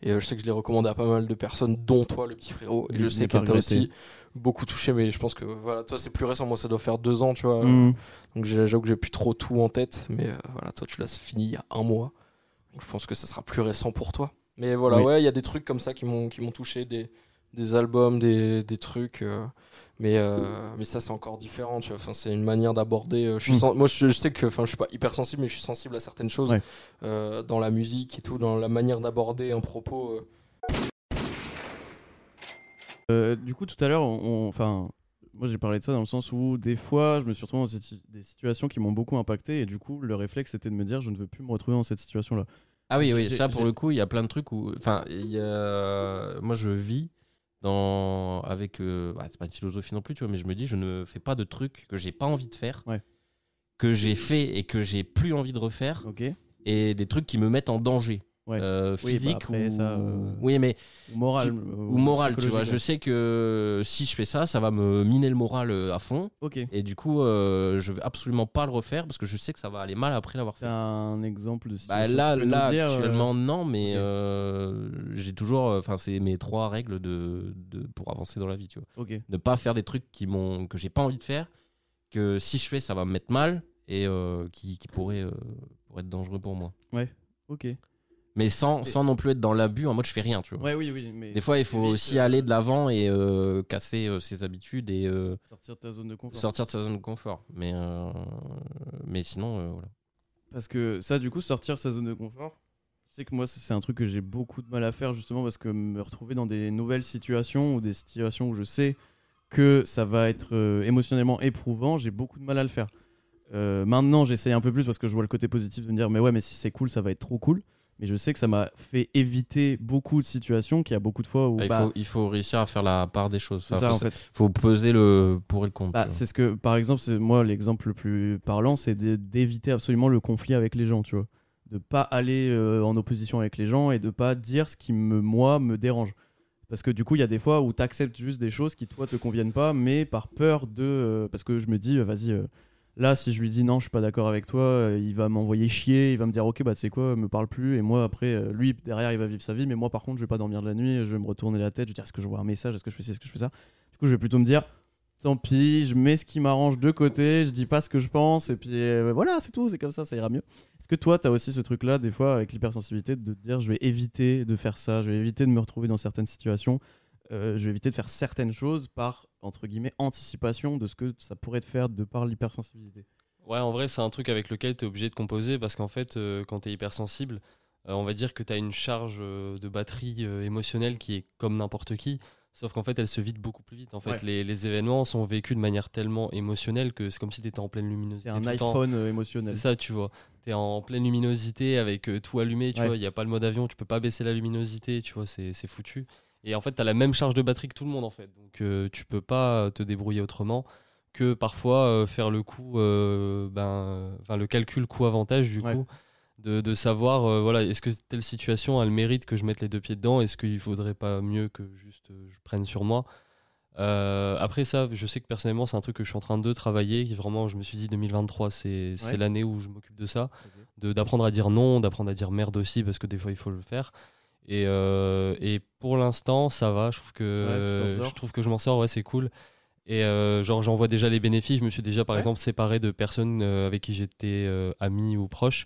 Et euh, je sais que je l'ai recommandé à pas mal de personnes dont toi le petit frérot. Et Je sais qu'elle t'a aussi beaucoup touché mais je pense que voilà toi c'est plus récent. Moi ça doit faire deux ans tu vois. Mm. donc j'ai- j'avoue que j'ai plus trop tout en tête mais euh, voilà toi tu l'as fini il y a un mois. Donc je pense que ça sera plus récent pour toi. Mais voilà Oui. ouais il y a des trucs comme ça qui m'ont qui m'ont touché des des albums des, des trucs euh, mais euh, mais ça c'est encore différent tu vois enfin c'est une manière d'aborder euh, je suis Mm. sen- moi je, je sais que enfin je suis pas hyper sensible mais je suis sensible à certaines choses Ouais. euh, dans la musique et tout dans la manière d'aborder un propos euh. Euh, du coup, tout à l'heure, on, enfin, moi j'ai parlé de ça dans le sens où des fois, je me suis retrouvé dans des situations qui m'ont beaucoup impacté et du coup, le réflexe c'était de me dire, je ne veux plus me retrouver dans cette situation-là. Ah oui, oui, ça pour le coup, il y a plein de trucs où. Enfin, il y a... moi je vis dans. Avec. euh, bah, c'est pas une philosophie non plus, tu vois, mais je me dis, je ne fais pas de trucs que j'ai pas envie de faire, Ouais. que j'ai fait et que j'ai plus envie de refaire. Et des trucs qui me mettent en danger. Ouais. Euh, Oui, bah physique après, ou... ça, euh, oui mais Ou moral. Qui- euh, ou moral tu vois je sais que si je fais ça ça va me miner le moral à fond et du coup euh, je vais absolument pas le refaire parce que je sais que ça va aller mal après l'avoir fait C'est un exemple de Bah, là, là dire, actuellement, non, mais j'ai toujours. Enfin, c'est mes trois règles de, de, pour avancer dans la vie, tu vois. Ne pas faire des trucs qui m'ont, que j'ai pas envie de faire, que si je fais, ça va me mettre mal et qui, qui pourraient, pourraient être dangereux pour moi. Ok. Mais sans, sans non plus être dans l'abus en mode je fais rien, tu vois. Ouais, oui, oui. Mais Des fois, il faut aussi euh, aller de l'avant et euh, casser euh, ses habitudes et euh, sortir de ta zone de confort. sortir de sa zone de confort. Mais, euh, mais sinon, euh, voilà. Parce que ça, du coup, sortir de sa zone de confort, c'est que moi, c'est c'est un truc que j'ai beaucoup de mal à faire justement parce que me retrouver dans des nouvelles situations ou des situations où je sais que ça va être euh, émotionnellement éprouvant, j'ai beaucoup de mal à le faire. Euh, maintenant, j'essaye un peu plus parce que je vois le côté positif de me dire, mais ouais, mais si c'est cool, ça va être trop cool. Mais je sais que ça m'a fait éviter beaucoup de situations qu'il y a beaucoup de fois où. Ah, il, bah, faut, il faut réussir à faire la part des choses. c'est Enfin, ça, faut, en fait. faut peser le pour et le contre. Bah, c'est ce que, par exemple, c'est moi l'exemple le plus parlant, c'est d'é- d'éviter absolument le conflit avec les gens, tu vois, de pas aller euh, en opposition avec les gens et de pas dire ce qui me moi me dérange. Parce que du coup, il y a des fois où tu acceptes juste des choses qui toi te conviennent pas, mais par peur de, euh, parce que je me dis, vas-y. euh, Là, si je lui dis non, je suis pas d'accord avec toi, euh, il va m'envoyer chier, il va me dire ok, bah tu sais quoi, me parle plus, et moi après, euh, lui derrière, il va vivre sa vie, mais moi par contre, je vais pas dormir de la nuit, je vais me retourner la tête, je vais dire est-ce que je vois un message, est-ce que je fais ci, est-ce que je fais ça? Du coup, je vais plutôt me dire tant pis, je mets ce qui m'arrange de côté, je dis pas ce que je pense, et puis euh, voilà, c'est tout, c'est comme ça, ça ira mieux. Est-ce que toi, tu as aussi ce truc-là, des fois, avec l'hypersensibilité, de te dire je vais éviter de faire ça, je vais éviter de me retrouver dans certaines situations, je vais éviter de faire certaines choses par, entre guillemets, anticipation de ce que ça pourrait te faire de par l'hypersensibilité Ouais, en vrai, c'est un truc avec lequel tu es obligé de composer parce qu'en fait, euh, quand tu es hypersensible, euh, on va dire que tu as une charge euh, de batterie émotionnelle qui est comme n'importe qui, sauf qu'en fait, elle se vide beaucoup plus vite. En fait, Ouais. les, les événements sont vécus de manière tellement émotionnelle que c'est comme si tu étais en pleine luminosité. C'est un temps. iPhone émotionnel. C'est ça, tu vois. Tu es en pleine luminosité avec tout allumé, tu Ouais. vois. Il n'y a pas le mode avion, tu peux pas baisser la luminosité, tu vois, c'est c'est foutu. Et en fait, tu as la même charge de batterie que tout le monde, en fait. Donc, euh, tu peux pas te débrouiller autrement que parfois euh, faire le coup, euh, ben, euh, enfin, le calcul coût-avantage, du Ouais. coup, de, de savoir, euh, voilà, est-ce que telle situation a le mérite que je mette les deux pieds dedans? Est-ce qu'il faudrait pas mieux que juste euh, je prenne sur moi? Euh, après ça, je sais que personnellement, c'est un truc que je suis en train de travailler. qui Vraiment, je me suis dit 2023, c'est Ouais. l'année où je m'occupe de ça, Ok. de- d'apprendre à dire non, d'apprendre à dire merde aussi, parce que des fois, il faut le faire. Et, euh, et pour l'instant, ça va. Je trouve que, Ouais, je trouve que je m'en sors. Ouais, c'est cool. Et euh, genre, j'en vois déjà les bénéfices. Je me suis déjà, par Ouais. exemple, séparé de personnes euh, avec qui j'étais euh, ami ou proche.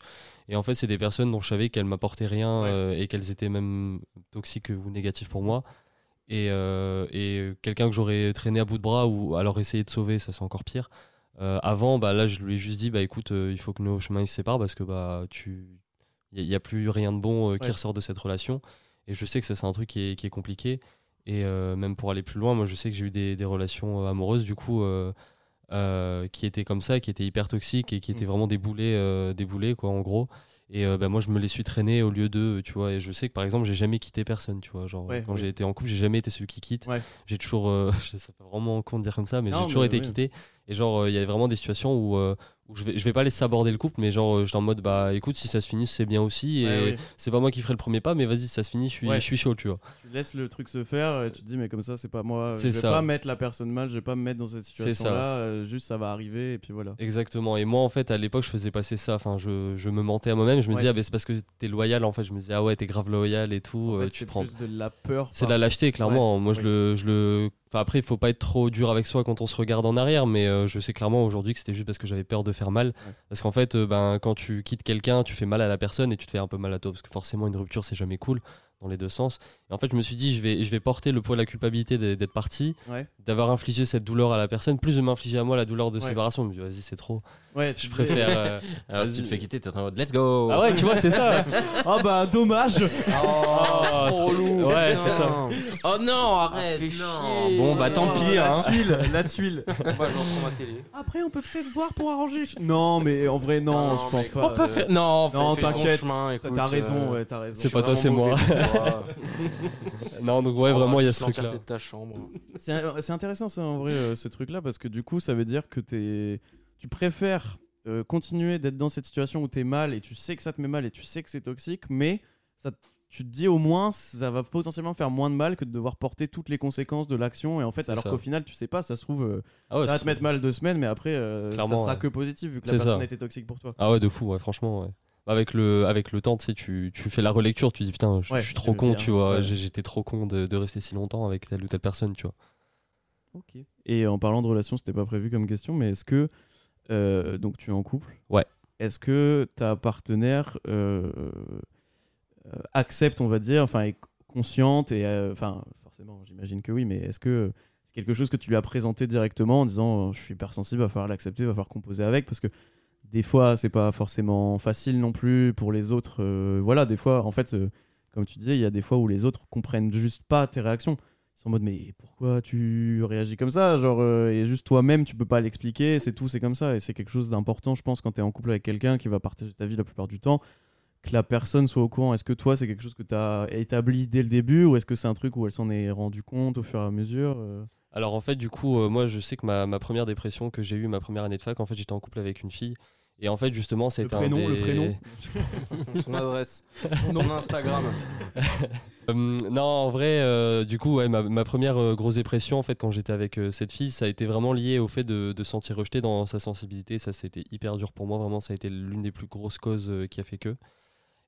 Et en fait, c'est des personnes dont je savais qu'elles m'apportaient rien Ouais. et qu'elles étaient même toxiques ou négatives pour moi. Et, et quelqu'un que j'aurais traîné à bout de bras ou alors essayé de sauver, ça c'est encore pire. Avant, bah, là, je lui ai juste dit, bah écoute, il faut que nos chemins ils se séparent parce que bah tu, il n'y a, plus rien de bon euh, qui Ouais. ressort de cette relation. Et je sais que ça c'est un truc qui est, qui est compliqué. Et euh, même pour aller plus loin, moi je sais que j'ai eu des, des relations euh, amoureuses du coup qui étaient comme ça, qui étaient hyper toxiques et qui étaient Mm. vraiment des boulets, des boulets quoi en gros. Et bah, moi je me les suis traînés au lieu d'eux, tu vois. Et je sais que par exemple j'ai jamais quitté personne, tu vois. Genre Ouais, quand ouais. j'ai été en couple, j'ai jamais été celui qui quitte. J'ai toujours, euh, ça fait vraiment con de dire comme ça, mais j'ai toujours été quitté. Et genre il y a vraiment des situations où, où je vais, je vais pas laisser aborder le couple, mais genre euh, j'étais en mode bah écoute si ça se finit c'est bien aussi. Et Ouais, oui. c'est pas moi qui ferai le premier pas, mais vas-y si ça se finit, je suis, Ouais. je suis chaud, tu vois. Tu laisses le truc se faire et tu te dis mais comme ça c'est pas moi, je C'est vais ça. pas mettre la personne mal, je vais pas me mettre dans cette ça. situation là, juste ça va arriver et puis voilà. Exactement. Et moi, en fait, à l'époque, je faisais passer ça. Enfin, je, je me mentais à moi-même. Je me Ouais. disais, ah, ben, c'est parce que t'es loyal. En fait, je me disais, ah ouais, t'es grave loyal et tout. En euh, fait, tu c'est prends. plus de la peur. C'est de la lâcheté, clairement. Moi, je le, je le. Enfin, après, il faut pas être trop dur avec soi quand on se regarde en arrière, mais euh, je sais clairement aujourd'hui que c'était juste parce que j'avais peur de faire mal. Parce qu'en fait, euh, ben, quand tu quittes quelqu'un, tu fais mal à la personne et tu te fais un peu mal à toi. Parce que forcément, une rupture, c'est jamais cool dans les deux sens. Et en fait, je me suis dit, je vais, je vais porter le poids de la culpabilité d'être parti, Ouais. d'avoir infligé cette douleur à la personne, plus de m'infliger à moi la douleur de Ouais. séparation. Je me dis, vas-y, c'est trop. Ouais, tu Je préfère. euh, Alors, si tu te fais quitter, t'es en mode let's go Ah ouais, tu vois, c'est ça. Ah bah dommage. Oh, trop relou Ouais, c'est ça. Oh non, arrête fait non. chier. Bon, bah tant pis, hein. La tuile, la tuile. Moi, j'en prends ma télé. Après, on peut peut-être voir pour arranger. Non, mais en vrai, non, Non, je pense pas. On peut faire... Non, Non, t'inquiète. t'as raison, euh, ouais, t'as raison. c'est pas toi, c'est moi. Non, donc ouais, vraiment, il y a ce truc-là. de ta chambre. C'est c'est intéressant, ça, en vrai, euh, ce truc-là, parce que du coup, ça veut dire que t'es- tu préfères euh, continuer d'être dans cette situation où t'es mal et tu sais que ça te met mal et tu sais que c'est toxique, mais ça, tu te dis au moins ça va potentiellement faire moins de mal que de devoir porter toutes les conséquences de l'action. Et en fait, C'est alors ça. qu'au final, tu sais pas, ça se trouve, euh, Ah ouais, ça va c'est- te mettre mal deux semaines, mais après, euh, ça Clairement, sera ouais. que positif vu que la C'est ça. personne a été toxique pour toi. Ah ouais, de fou, ouais, franchement, ouais. Avec le, avec le temps, tu sais, tu, tu fais la relecture, tu dis putain, je, Ouais, je suis trop con, tu vois, ouais. j'étais trop con de, de rester si longtemps avec telle ou telle personne, tu vois. Ok. Et en parlant de relation, c'était pas prévu comme question, mais est-ce que euh, donc tu es en couple Ouais. Est-ce que ta partenaire euh, euh, accepte, on va dire, enfin est consciente et euh, enfin forcément, j'imagine que oui, mais est-ce que c'est quelque chose que tu lui as présenté directement en disant je suis hypersensible, va falloir l'accepter, va falloir composer avec parce que des fois c'est pas forcément facile non plus pour les autres. euh, voilà, des fois en fait, euh, comme tu disais, il y a des fois où les autres comprennent juste pas tes réactions. Ils sont en mode mais pourquoi tu réagis comme ça? Genre euh, et juste toi-même tu peux pas l'expliquer c'est tout c'est comme ça et c'est quelque chose d'important je pense quand tu es en couple avec quelqu'un qui va partager ta vie la plupart du temps que la personne soit au courant est-ce que toi c'est quelque chose que tu établi dès le début ou est-ce que c'est un truc où elle s'en est rendu compte au fur et à mesure Alors en fait, du coup, euh, moi je sais que ma, ma première dépression que j'ai eue ma première année de fac, en fait, j'étais en couple avec une fille. Et en fait, justement, c'était un prénom le des- prénom Son adresse, son Instagram. Euh, non, en vrai, euh, du coup, ouais, ma, ma première euh, grosse dépression, en fait, quand j'étais avec euh, cette fille, ça a été vraiment lié au fait de, de se sentir rejeté dans sa sensibilité. Ça, c'était hyper dur pour moi. Vraiment, ça a été l'une des plus grosses causes euh, qui a fait que.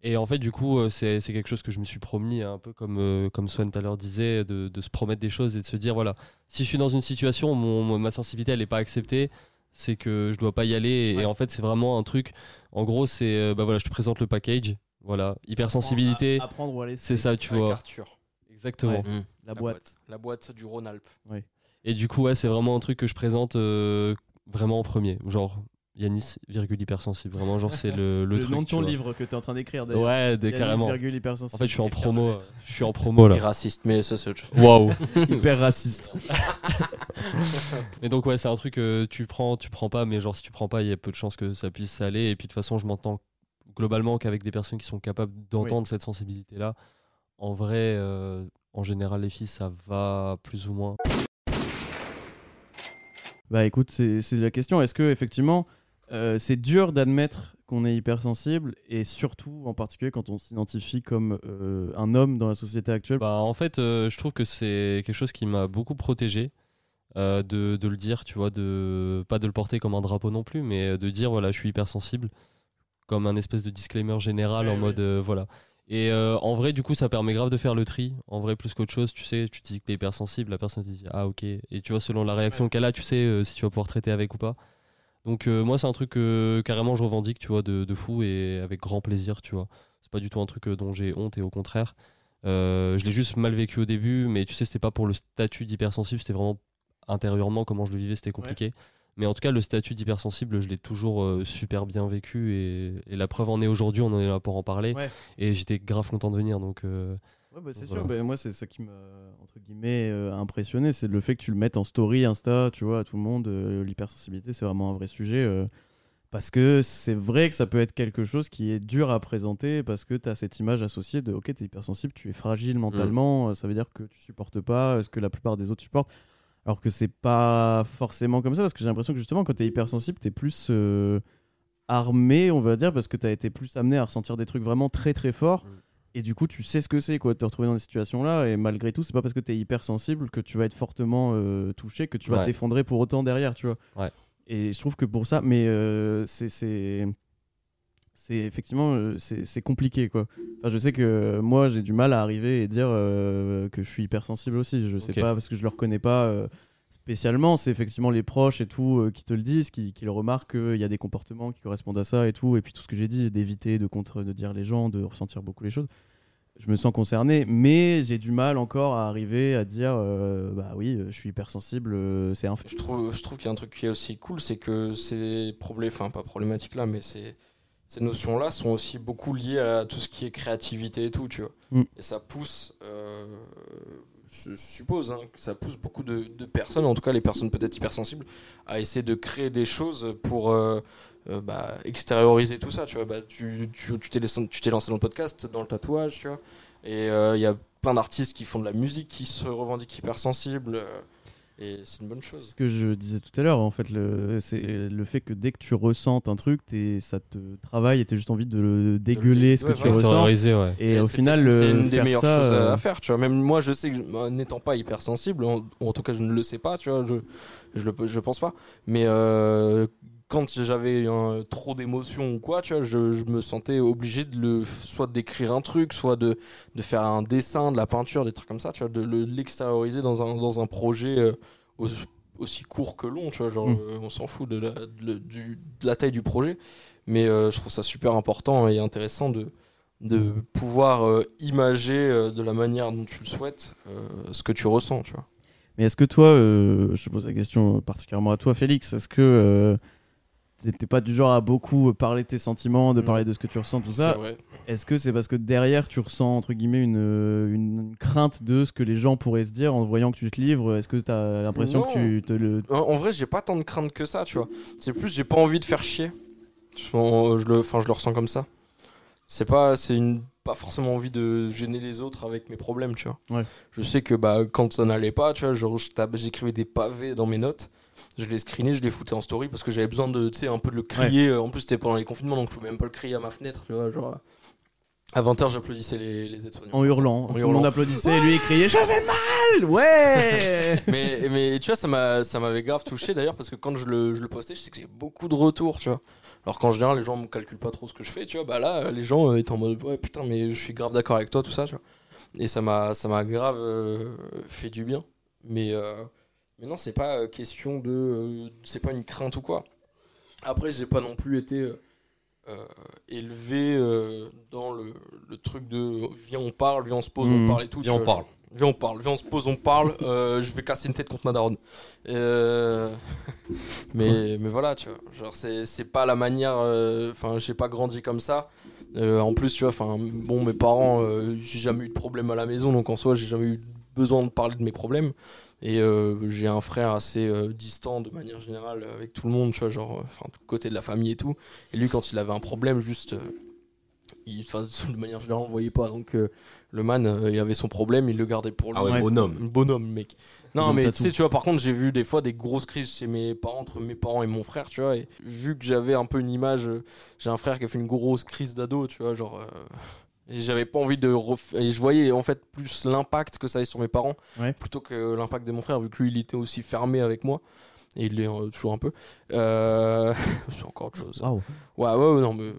Et en fait, du coup, euh, c'est quelque chose que je me suis promis, un peu comme, euh, comme Swan tout à l'heure disait, de, de se promettre des choses et de se dire voilà, si je suis dans une situation où mon- ma sensibilité, elle n'est pas acceptée, c'est que je dois pas y aller. Et, Ouais. en fait, c'est vraiment un truc. En gros, c'est euh, bah voilà, je te présente le package. Voilà, hypersensibilité. apprendre ou aller C'est ça, tu Avec vois. Arthur. Exactement. Ouais. Mm. la boîte La boîte du Rhône-Alpes. Et du coup, ouais, c'est vraiment un truc que je présente euh, vraiment en premier. Genre, Yanis, virgule hypersensible. Vraiment, genre, c'est le, le, le, truc. nom de ton vois. livre que tu es en train d'écrire d'ailleurs Ouais, des- Yanis, carrément. virgule, hypersensible. En fait, je suis en Et promo. Je suis en promo Et là. raciste, mais ça c'est autre chose. Waouh. hyper raciste Et donc, ouais, c'est un truc que tu prends, tu prends pas, mais genre, si tu prends pas, il y a peu de chances que ça puisse aller. Et puis, de toute façon, je m'entends globalement qu'avec des personnes qui sont capables d'entendre cette sensibilité-là, en vrai, euh, en général, les filles, ça va plus ou moins. Bah écoute, c'est c'est la question. Est-ce que effectivement, euh, c'est dur d'admettre qu'on est hypersensible et surtout, en particulier, quand on s'identifie comme euh, un homme dans la société actuelle Bah, en fait, euh, je trouve que c'est quelque chose qui m'a beaucoup protégé euh, de, de le dire, tu vois, de pas de le porter comme un drapeau non plus, mais de dire voilà, je suis hypersensible, comme un espèce de disclaimer général Ouais, en ouais. mode euh, voilà. Et euh, en vrai, du coup, ça permet grave de faire le tri. En vrai, plus qu'autre chose, tu sais, tu te dis que t'es hypersensible, la personne te dit ah ok. Et tu vois, selon la réaction qu'elle a, tu sais euh, si tu vas pouvoir traiter avec ou pas. Donc euh, moi, c'est un truc que carrément je revendique, tu vois, de, de fou et avec grand plaisir, tu vois. C'est pas du tout un truc euh, dont j'ai honte et au contraire. Euh, je l'ai juste mal vécu au début, mais tu sais, c'était pas pour le statut d'hypersensible, c'était vraiment intérieurement comment je le vivais, c'était compliqué. Mais en tout cas, le statut d'hypersensible, je l'ai toujours euh, super bien vécu et, et la preuve en est aujourd'hui, on en est là pour en parler. Ouais. Et j'étais grave content de venir, donc euh, Ouais, bah, c'est Voilà. sûr. Bah, moi, c'est ça qui m'a entre guillemets euh, impressionné, c'est le fait que tu le mettes en story, Insta, tu vois, à tout le monde. euh, L'hypersensibilité, c'est vraiment un vrai sujet. euh, parce que c'est vrai que ça peut être quelque chose qui est dur à présenter parce que tu as cette image associée de ok, tu es hypersensible, tu es fragile mentalement, euh, ça veut dire que tu supportes pas euh, ce que la plupart des autres supportent. Alors que c'est pas forcément comme ça parce que j'ai l'impression que justement, quand tu es hypersensible, tu es plus armé, on va dire, parce que tu as été plus amené à ressentir des trucs vraiment très très forts. Mm. Et du coup, tu sais ce que c'est, quoi, de te retrouver dans des situations-là. Et malgré tout, c'est pas parce que tu es hypersensible que tu vas être fortement euh, touché que tu vas Ouais. t'effondrer pour autant derrière, tu vois. Ouais. Et je trouve que pour ça, mais euh, c'est. c'est c'est effectivement euh, c'est compliqué quoi. Enfin, je sais que euh, moi j'ai du mal à arriver et dire euh, que je suis hypersensible aussi. Je sais pas parce que je le reconnais pas spécialement. C'est effectivement les proches et tout euh, qui te le disent, qui, qui le remarquent qu'il y a des comportements qui correspondent à ça et tout. Et puis tout ce que j'ai dit, d'éviter de contre de dire les gens, de ressentir beaucoup les choses. Je me sens concerné, mais j'ai du mal encore à arriver à dire euh, bah oui, euh, je suis hypersensible, euh, c'est un fait. Je trouve, je trouve qu'il y a un truc qui est aussi cool, c'est que ces problèmes, enfin pas problématiques là, mais ces, ces notions-là sont aussi beaucoup liées à tout ce qui est créativité et tout, tu vois. Mm. Et ça pousse, euh, je suppose, hein, que ça pousse beaucoup de, personnes, en tout cas les personnes peut-être hypersensibles, à essayer de créer des choses pour euh, euh, bah, extérioriser tout ça, tu vois. Bah, tu t'es lancé dans le podcast, dans le tatouage, tu vois. Et euh, il y a plein d'artistes qui font de la musique, qui se revendiquent hypersensibles. Euh, Et c'est une bonne Ce chose. que je disais tout à l'heure, en fait, le, c'est le fait que dès que tu ressentes un truc, t'es- ça te travaille et t'as juste envie de le dégueuler ce que ouais, tu ressens. Ouais. Et, au c'est final, c'est le une des meilleures ça, choses à- euh, faire, tu vois. Même moi, je sais que, n'étant pas hypersensible, en, en tout cas, je ne le sais pas, tu vois, je, je le je pense pas. Mais euh, quand j'avais un- trop d'émotions ou quoi, tu vois, je, je me sentais obligé de le, soit d'écrire un truc, soit de, de faire un dessin, de la peinture, des trucs comme ça, tu vois, de le- l'extérioriser dans un, dans un projet euh, aussi, aussi court que long, tu vois, genre, Mm. euh, on s'en fout de la, de, du- de la taille du projet. Mais euh, je trouve ça super important et intéressant de, de pouvoir euh, imager euh, de la manière dont tu le souhaites euh, ce que tu ressens, tu vois. Mais est-ce que toi, euh, je pose la question particulièrement à toi, Félix, est-ce que euh, t'es pas du genre à beaucoup parler de tes sentiments, de Mm. parler de ce que tu ressens, tout ça. Est-ce que c'est parce que derrière tu ressens entre guillemets une, euh, une crainte de ce que les gens pourraient se dire en voyant que tu te livres? Est-ce que tu as l'impression que tu te le. En, vrai, j'ai pas tant de crainte que ça, tu vois. C'est plus, j'ai pas envie de faire chier. Je, je le, enfin, je le ressens comme ça. C'est pas, c'est une, pas forcément envie de gêner les autres avec mes problèmes, tu vois. Ouais. Je sais que bah, quand ça n'allait pas, tu vois, genre, j'écrivais des pavés dans mes notes. Je les screenais, je les foutais en story parce que j'avais besoin de, tu sais, un peu de le crier. En plus, c'était pendant les confinements, donc je pouvais même pas le crier à ma fenêtre, tu vois. Genre, à 20h, j'applaudissais les, les aides-soignants. En hurlant, tout le monde applaudissait et lui il criait J'avais mal Ouais mais, mais tu vois, ça m'a- ça m'avait grave touché d'ailleurs parce que quand je le, je le postais, je sais que j'ai beaucoup de retours, tu vois. Alors qu'en général, les gens me calculent pas trop ce que je fais, tu vois. Bah là, les gens euh, étaient en mode ouais, putain, mais je suis grave d'accord avec toi, tout ça, tu vois. Et ça m'a ça m'a grave euh, fait du bien. Mais, euh, mais non, c'est pas euh, question de. euh, c'est pas une crainte ou quoi. Après, j'ai pas non plus été euh, élevé euh, dans le, le truc de viens, on parle, viens, on se pose, on parle et tout. Viens, on parle. Viens, on parle, viens, on se pose, on parle. euh, je vais casser une tête contre ma daronne. Mais, mais voilà, tu vois. Genre, c'est pas la manière. Enfin, j'ai pas grandi comme ça. En plus, tu vois, enfin, bon, mes parents, j'ai jamais eu de problème à la maison, donc en soi, j'ai jamais eu besoin de parler de mes problèmes. Et euh, j'ai un frère assez euh, distant de manière générale avec tout le monde, tu vois, genre, euh, enfin, tout le côté de la famille et tout. Et lui, quand il avait un problème, juste. euh, il, de manière générale, on voyait pas. Donc, le man, il avait son problème, il le gardait pour lui. Ah ouais, bonhomme. Bonhomme, mec. Non, mais tu sais, tu vois, par contre, j'ai vu des fois des grosses crises chez mes parents, entre mes parents et mon frère, tu vois. Et vu que j'avais un peu une image, j'ai un frère qui a fait une grosse crise d'ado, tu vois, genre. J'avais pas envie de. ref- Et je voyais en fait plus l'impact que ça avait sur mes parents, Ouais. plutôt que l'impact de mon frère, vu que lui, il était aussi fermé avec moi. Et il l'est euh, toujours un peu. Euh... C'est encore autre chose. Ouais, ouais, ouais, non, mais,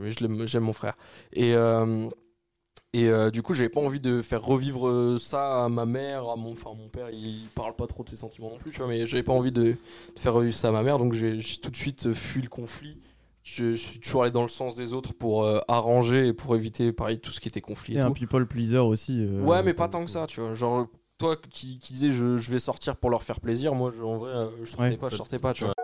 mais je l'aime- j'aime mon frère. Et, euh, et euh, du coup, j'avais pas envie de faire revivre ça à ma mère, à mon, enfin, mon père, il parle pas trop de ses sentiments non plus, tu vois, mais j'avais pas envie de, de faire revivre ça à ma mère, donc j'ai tout de suite fui le conflit. Je suis toujours allé dans le sens des autres pour euh, arranger et pour éviter, pareil, tout ce qui était conflit et Et un tout. people pleaser aussi. euh, Ouais, mais pas tant que ça, tu vois. Genre, toi qui, qui disais je, je vais sortir pour leur faire plaisir, moi, je- en vrai, euh, je sortais Ouais. pas, je sortais pas, tu vois.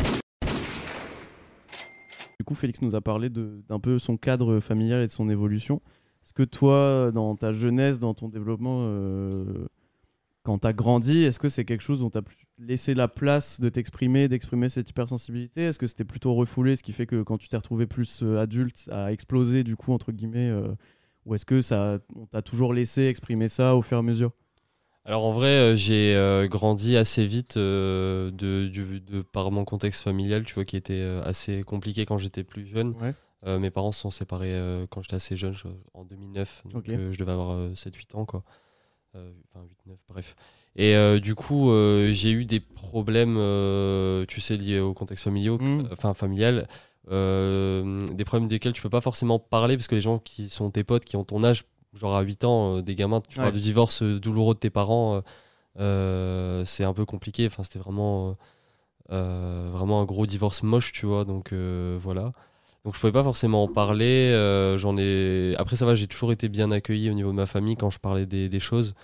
Du coup, Félix nous a parlé d'un peu son cadre familial et de son évolution. Est-ce que toi, dans ta jeunesse, dans ton développement, euh, quand tu as grandi, est-ce que c'est quelque chose dont tu as laissé la place de t'exprimer, d'exprimer cette hypersensibilité? Est-ce que c'était plutôt refoulé, ce qui fait que quand tu t'es retrouvé plus euh, adulte, ça a explosé, du coup, entre guillemets euh, Ou est-ce que ça, on t'a toujours laissé exprimer ça au fur et à mesure? Alors en vrai, euh, j'ai euh, grandi assez vite euh, de, par mon contexte familial, tu vois, qui était assez compliqué quand j'étais plus jeune. Ouais. Mes parents se sont séparés quand j'étais assez jeune, je- en 2009, donc je devais avoir 7-8 ans, quoi. Euh, Enfin, 8-9, bref. Et euh, du coup, euh, j'ai eu des problèmes, euh, tu sais, liés au contexte familial, Mhm. enfin familial, des problèmes desquels tu peux pas forcément parler parce que les gens qui sont tes potes, qui ont ton âge, genre à 8 ans, des gamins, tu Ouais. parles du divorce douloureux de tes parents, c'est un peu compliqué. Enfin, c'était vraiment, vraiment un gros divorce moche, tu vois. Donc voilà. Donc je pouvais pas forcément en parler. euh, J'en ai. Après ça va, j'ai toujours été bien accueilli au niveau de ma famille quand je parlais des, des choses.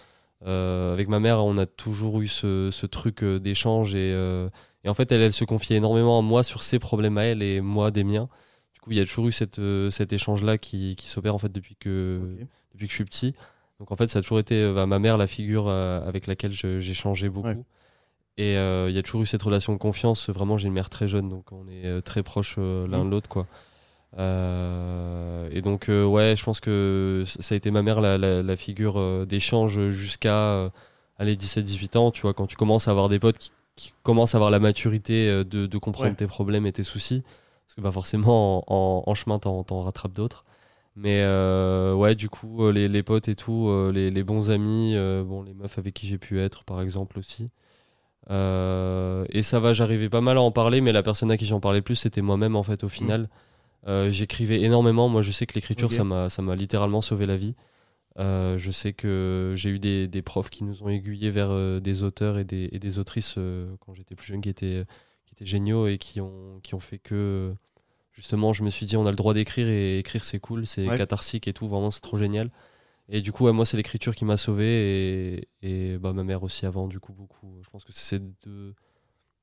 Euh, avec ma mère, on a toujours eu ce, ce truc euh, d'échange et, euh, et en fait, elle, elle se confiait énormément à moi sur ses problèmes à elle et moi des miens. Du coup, il y a toujours eu cette, cet échange-là qui, qui s'opère en fait depuis que, depuis que je suis petit. Donc en fait, ça a toujours été bah, ma mère, la figure avec laquelle changé beaucoup. Ouais. Et euh, il y a toujours eu cette relation de confiance. Vraiment, j'ai une mère très jeune, donc on est très proches euh, l'un Mhm. de l'autre, quoi. Euh, et donc, euh, ouais, je pense que ça a été ma mère, la, la- la figure euh, d'échange jusqu'à allez, 17-18 ans, tu vois, quand tu commences à avoir des potes qui, qui commencent à avoir la maturité de, de comprendre Ouais. tes problèmes et tes soucis. Parce que bah, forcément, en, en- en chemin, t'en, t'en rattrapes d'autres. Mais ouais, du coup, les, les potes et tout, les, les bons amis, bon, les meufs avec qui j'ai pu être, par exemple, aussi. Et ça va, j'arrivais pas mal à en parler, mais la personne à qui j'en parlais le plus, c'était moi-même, en fait, au final. Euh, j'écrivais énormément. Moi, je sais que l'écriture, ça m'a ça m'a littéralement sauvé la vie. Euh, je sais que j'ai eu des, des profs qui nous ont aiguillés vers euh, des auteurs et des, et des autrices quand j'étais plus jeune qui étaient, qui étaient géniaux et qui ont, qui ont fait que justement je me suis dit on a le droit d'écrire et écrire c'est cool, c'est Ouais. catharsique et tout, vraiment c'est trop génial. Et du coup, ouais, moi c'est l'écriture qui m'a sauvé et, et bah, ma mère aussi avant, du coup, beaucoup. Je pense que c'est ces deux,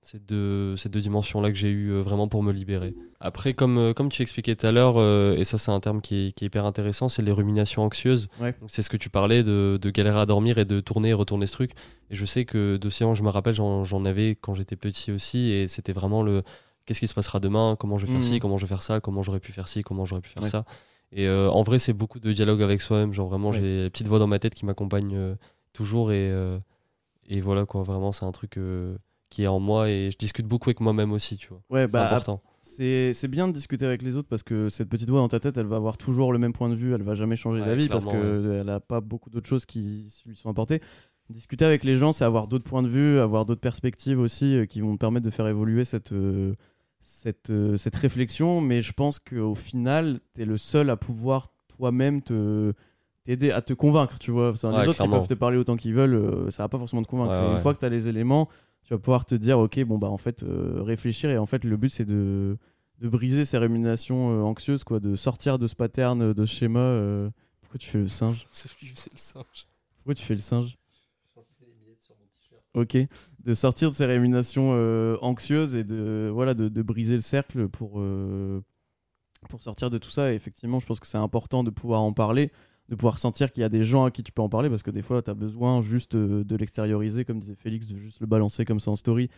ces deux, ces deux dimensions-là que j'ai eu euh, vraiment pour me libérer. Après, comme, euh, comme tu expliquais tout à l'heure, euh, et ça c'est un terme qui est, qui est hyper intéressant, c'est les ruminations anxieuses. Ouais. C'est ce que tu parlais de, de galérer à dormir et de tourner et retourner ce truc. Et je sais que d'océan, je me rappelle, j'en avais quand j'étais petit aussi, et c'était vraiment le qu'est-ce qui se passera demain, comment je vais faire Mhm. ci, comment je vais faire ça, comment j'aurais pu faire ci, comment j'aurais pu faire Ouais. ça. Et euh, en vrai, c'est beaucoup de dialogue avec soi-même. Genre vraiment, Ouais. j'ai une petite voix dans ma tête qui m'accompagne euh, toujours. Et, et voilà, quoi. Vraiment, c'est un truc qui est en moi. Et je discute beaucoup avec moi-même aussi, tu vois. Ouais, C'est bah, important. C'est bien de discuter avec les autres parce que cette petite voix dans ta tête, elle va avoir toujours le même point de vue, elle va jamais changer Ouais, d'avis parce qu'elle n'a pas beaucoup d'autres choses qui lui sont apportées. Discuter avec les gens, c'est avoir d'autres points de vue, avoir d'autres perspectives aussi euh, qui vont te permettre de faire évoluer cette, euh, cette, euh, cette réflexion. Mais je pense qu'au final, tu es le seul à pouvoir toi-même te t'aider à te convaincre, tu vois. Enfin, Ouais, les autres, ils peuvent te parler autant qu'ils veulent, ça va pas forcément te convaincre. Une fois que tu as les éléments, tu vas pouvoir te dire, ok, bon, bah en fait, euh, réfléchir. Et en fait, le but, c'est de, de briser ces ruminations euh, anxieuses, quoi, de sortir de ce pattern, euh, de ce schéma. euh. Pourquoi tu fais le singe C'est le singe. Pourquoi tu fais le singe Ok, de sortir de ces ruminations euh, anxieuses et de voilà de, de briser le cercle pour euh, pour sortir de tout ça. Et effectivement, je pense que c'est important de pouvoir en parler, de pouvoir sentir qu'il y a des gens à qui tu peux en parler parce que des fois, tu as besoin juste euh, de l'extérioriser, comme disait Félix, de juste le balancer comme ça en story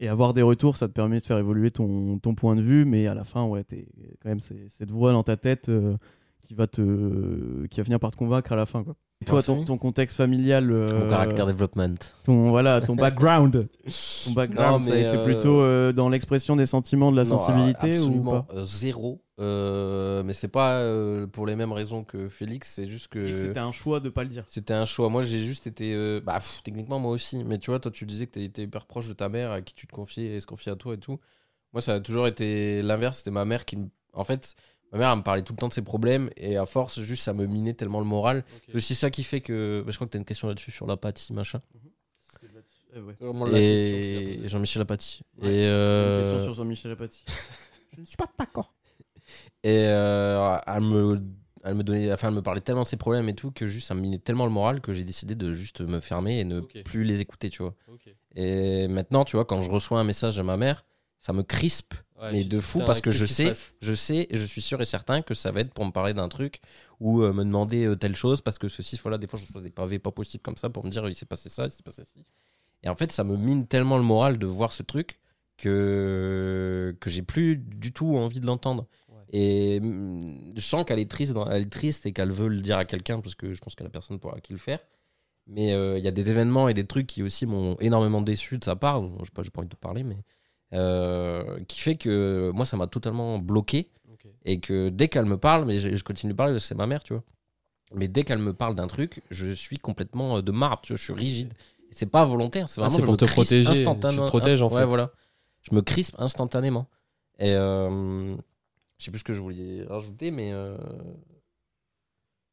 et avoir des retours. Ça te permet de faire évoluer ton, ton point de vue, mais à la fin, ouais, t'es quand même c'est- cette voix dans ta tête euh, qui va te qui va finir par te convaincre à la fin, quoi. Et toi, ton, ton contexte familial, Mon euh, caractère development. ton voilà ton background ton background Non, ça a été euh, plutôt euh, dans l'expression des sentiments de la Non, sensibilité ou absolument, pas? zéro. Euh, mais c'est pas euh, pour les mêmes raisons que Félix, c'est juste que que c'était un choix de pas le dire c'était un choix. Moi, j'ai juste été. euh, bah, pff, techniquement, moi aussi. Mais tu vois, toi, tu disais que tu étais hyper proche de ta mère, à qui tu te confiais et se confiait à toi et tout. Moi, ça a toujours été l'inverse. C'était ma mère qui me. En fait, ma mère, elle me parlait tout le temps de ses problèmes et à force, juste, ça me minait tellement le moral. C'est aussi ça qui fait que. bah, je crois que tu as une question là-dessus sur l'apathie, machin. Eh ouais. Et Jean-Michel Apathy. Ouais, Et. Une euh, question sur Jean-Michel Apathy je ne suis pas d'accord Et euh, elle, me, elle, me donnait, enfin, elle me parlait tellement de ses problèmes et tout que juste ça me minait tellement le moral que j'ai décidé de juste me fermer et ne plus les écouter, tu vois. Et maintenant, tu vois, quand je reçois un message de ma mère, ça me crispe, Ouais, mais de fou, parce que je sais, je sais, et je suis sûr et certain que ça va être pour me parler d'un truc ou euh, me demander euh, telle chose parce que ceci, voilà, des fois, je reçois des pavés pas possibles comme ça pour me dire il s'est passé ça, il s'est passé ci. Et en fait, ça me mine tellement le moral de voir ce truc que, que j'ai plus du tout envie de l'entendre. Ouais. Et mm, je sens qu'elle est triste, elle est triste et qu'elle veut le dire à quelqu'un parce que je pense qu'elle a personne pour à qui le faire. Mais euh, il y a des événements et des trucs qui aussi m'ont énormément déçu de sa part. Je sais pas, j'ai pas envie de parler, mais euh, qui fait que moi ça m'a totalement bloqué et que dès qu'elle me parle, mais je, je continue de parler, c'est ma mère, tu vois. Mais dès qu'elle me parle d'un truc, je suis complètement euh, de marbre, tu vois, je suis rigide. C'est pas volontaire, c'est Ah, vraiment c'est je pour te protéger, tu te instantanément- protèges, en Ouais, fait. voilà. Je me crispe instantanément. Et euh, je sais plus ce que je voulais rajouter, mais euh,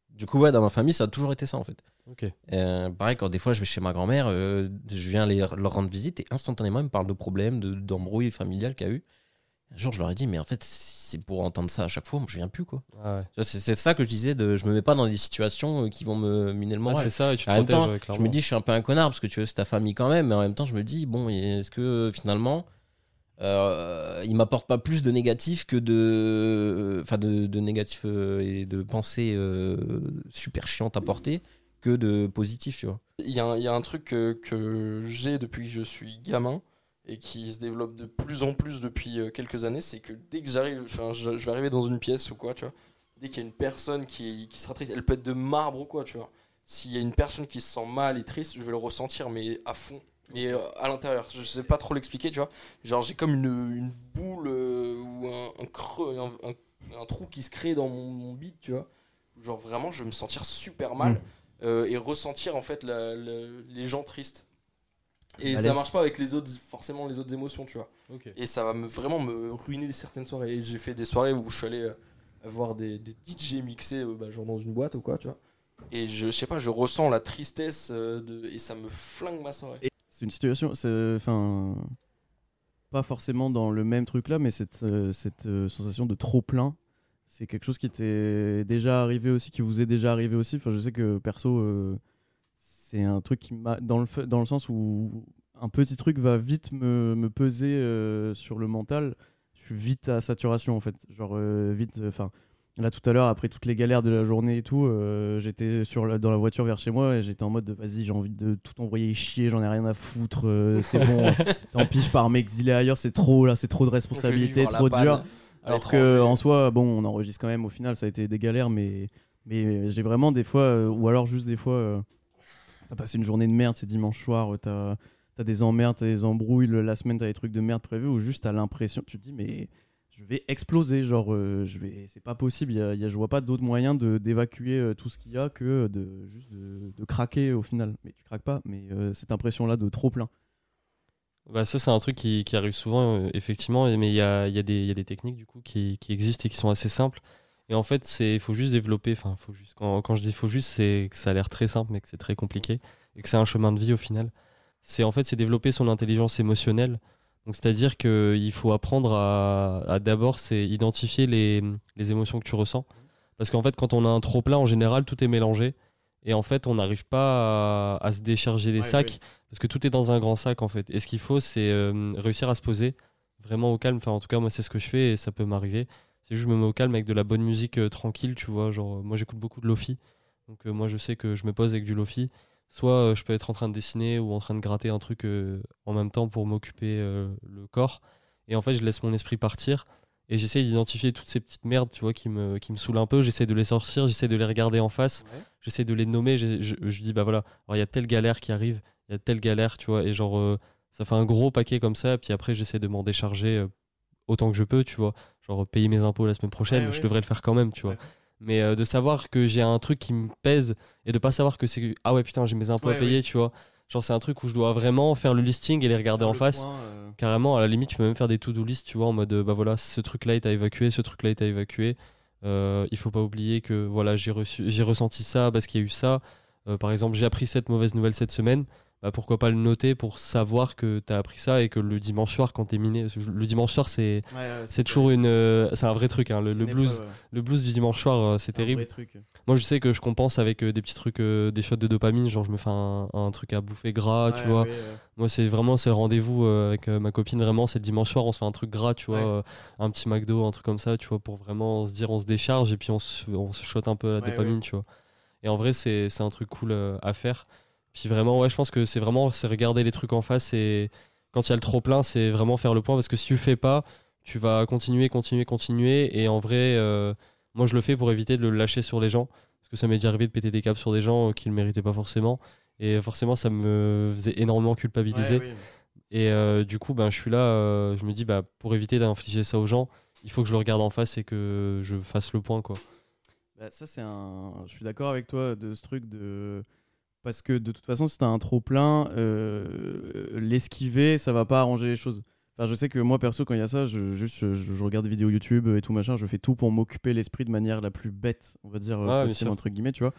du coup, ouais, dans ma famille, ça a toujours été ça en fait. Ok. Euh, pareil, quand des fois je vais chez ma grand-mère, euh, je viens les, leur rendre visite et instantanément ils me parlent de problèmes, de- d'embrouilles familiales qu'il y a eu. Un jour, je leur ai dit, mais en fait, c'est pour entendre ça à chaque fois, moi je viens plus quoi. Ah ouais. C'est ça que je disais, de, je me mets pas dans des situations qui vont me miner le Ah, moral. c'est ça, et tu te en même temps, ouais, je me dis, je suis un peu un connard parce que tu vois, c'est ta famille quand même, mais en même temps, je me dis, bon, est-ce que finalement, euh, il m'apporte pas plus de négatifs que de. Enfin, de, négatifs euh, et de pensées euh, super chiantes à porter que de positifs, tu vois. Il y, a un- truc que, j'ai depuis que je suis gamin et qui se développe de plus en plus depuis euh, quelques années, c'est que dès que j'arrive, enfin, je, je vais arriver dans une pièce ou quoi, tu vois, dès qu'il y a une personne qui, qui sera triste, elle peut être de marbre ou quoi, tu vois. s'il y a une personne qui se sent mal et triste, je vais le ressentir, mais à fond. Mais euh, à l'intérieur, je sais pas trop l'expliquer, tu vois. Genre, j'ai comme une, une boule euh, ou un, un creux, un, un- un trou qui se crée dans mon, mon bide, tu vois. Genre, vraiment, je vais me sentir super mal Mm. euh, et ressentir en fait la- la- les gens tristes. Et Allez. ça marche pas avec les autres, forcément les autres émotions, tu vois. Et ça va me, vraiment me ruiner certaines soirées. Et j'ai fait des soirées où je suis allé euh, voir des, des DJ mixés, euh, bah, genre dans une boîte ou quoi, tu vois. Et je, je sais pas, je ressens la tristesse euh, de, et ça me flingue ma soirée. C'est une situation, c'est enfin pas forcément dans le même truc là, mais cette, euh, cette euh, sensation de trop plein, c'est quelque chose qui t'est déjà arrivé aussi, qui vous est déjà arrivé aussi. Enfin, je sais que perso, euh, c'est un truc qui m'a dans le dans le sens où un petit truc va vite me, me peser euh, sur le mental. Je suis vite à saturation en fait, genre euh, vite. Enfin, là tout à l'heure après toutes les galères de la journée et tout, euh, j'étais sur la- dans la voiture vers chez moi et j'étais en mode de, vas-y j'ai envie de tout envoyer chier, j'en ai rien à foutre, euh, c'est bon. Tant pis je pars m'exiler ailleurs, c'est trop là, c'est trop de responsabilités, trop dur. Alors que en soi, bon, on enregistre quand même. Au final, ça a été des galères, mais mais j'ai vraiment des fois, euh, ou alors juste des fois, t'as passé une journée de merde, c'est dimanche soir, t'as as des emmerdes, t'as des embrouilles, le- la semaine t'as des trucs de merde prévus, ou juste t'as l'impression, tu te dis mais je vais exploser, genre euh, je vais, c'est pas possible, y y a- je vois pas d'autre moyen de d'évacuer euh, tout ce qu'il y a que de juste de, de craquer au final. Mais tu craques pas, mais euh, cette impression là de trop plein. Bah ça c'est un truc qui, qui arrive souvent effectivement mais il y a, y, a des- y a des techniques du coup qui, qui existent et qui sont assez simples et en fait c'est il faut juste développer enfin faut juste quand, quand je dis faut juste c'est que ça a l'air très simple mais que c'est très compliqué et que c'est un chemin de vie au final c'est en fait c'est développer son intelligence émotionnelle donc c'est à dire que il faut apprendre à, à d'abord c'est identifier les, les émotions que tu ressens parce qu'en fait quand on a un trop plein en général tout est mélangé et en fait on n'arrive pas à, à se décharger des Ouais, sacs parce que tout est dans un grand sac en fait. Et ce qu'il faut, c'est euh, réussir à se poser vraiment au calme. Enfin, en tout cas, moi, c'est ce que je fais et ça peut m'arriver. C'est juste, je me mets au calme avec de la bonne musique euh, tranquille, tu vois. Genre, euh, moi, j'écoute beaucoup de lofi. Donc, euh, moi, je sais que je me pose avec du lofi. Soit euh, je peux être en train de dessiner ou en train de gratter un truc euh, en même temps pour m'occuper euh, le corps. Et en fait, je laisse mon esprit partir. Et j'essaie d'identifier toutes ces petites merdes, tu vois, qui me, qui me saoulent un peu. J'essaie de les sortir, j'essaie de les regarder en face. J'essaie de les nommer. Je, je, je dis, bah voilà, alors il y a telle galère qui arrive il y a telle galère, tu vois, et genre, euh, ça fait un gros paquet comme ça, puis après, j'essaie de m'en décharger euh, autant que je peux, tu vois. Genre, payer mes impôts la semaine prochaine, Ouais, je ouais. devrais le faire quand même, tu vois. Mais euh, de savoir que j'ai un truc qui me pèse et de pas savoir que c'est. Ah ouais, putain, j'ai mes impôts Ouais, à payer, tu vois. Genre, c'est un truc où je dois vraiment faire le listing et les regarder Faire en le face. point, euh, Carrément, à la limite, tu peux même faire des to-do list, tu vois, en mode, bah voilà, ce truc-là est à évacuer, ce truc-là est à évacuer. Euh, il faut pas oublier que voilà, j'ai reçu, j'ai ressenti ça parce qu'il y a eu ça. Par exemple, j'ai appris cette mauvaise nouvelle cette semaine. Bah, pourquoi pas le noter pour savoir que tu as appris ça et que le dimanche soir, quand tu es miné, le dimanche soir, c'est ouais, ouais, c'est toujours une, euh, c'est un vrai truc. hein, le, épreuve, blues, ouais. le blues du dimanche soir, euh, c'est terrible. vrai truc. Moi, je sais que je compense avec euh, des petits trucs, euh, des shots de dopamine, genre je me fais un, un truc à bouffer gras, tu vois. Moi, c'est vraiment c'est le rendez-vous avec ma copine. Vraiment, c'est le dimanche soir, on se fait un truc gras, tu vois, un petit McDo, un truc comme ça, tu vois, pour vraiment se dire on se décharge et puis on se, on se shot un peu la dopamine, tu vois. Et en vrai, c'est un truc cool à faire. Puis vraiment, ouais, je pense que c'est vraiment c'est regarder les trucs en face et quand il y a le trop plein, c'est vraiment faire le point parce que si tu le fais pas, tu vas continuer, continuer, continuer. Et en vrai, euh, moi, je le fais pour éviter de le lâcher sur les gens parce que ça m'est déjà arrivé de péter des câbles sur des gens euh, qui le méritaient pas forcément. Et forcément, ça me faisait énormément culpabiliser. Ouais, oui. Et euh, du coup, ben, je suis là, euh, je me dis, bah, pour éviter d'infliger ça aux gens, il faut que je le regarde en face et que je fasse le point. Quoi. Bah, ça, c'est un. Je suis d'accord avec toi de ce truc de. Parce que de toute façon, si t'as un trop plein, euh, l'esquiver, ça va pas arranger les choses. Enfin, je sais que moi, perso, quand il y a ça, je, juste, je, je regarde des vidéos YouTube et tout machin, je fais tout pour m'occuper l'esprit de manière la plus bête, on va dire, bien possible, entre guillemets, tu vois.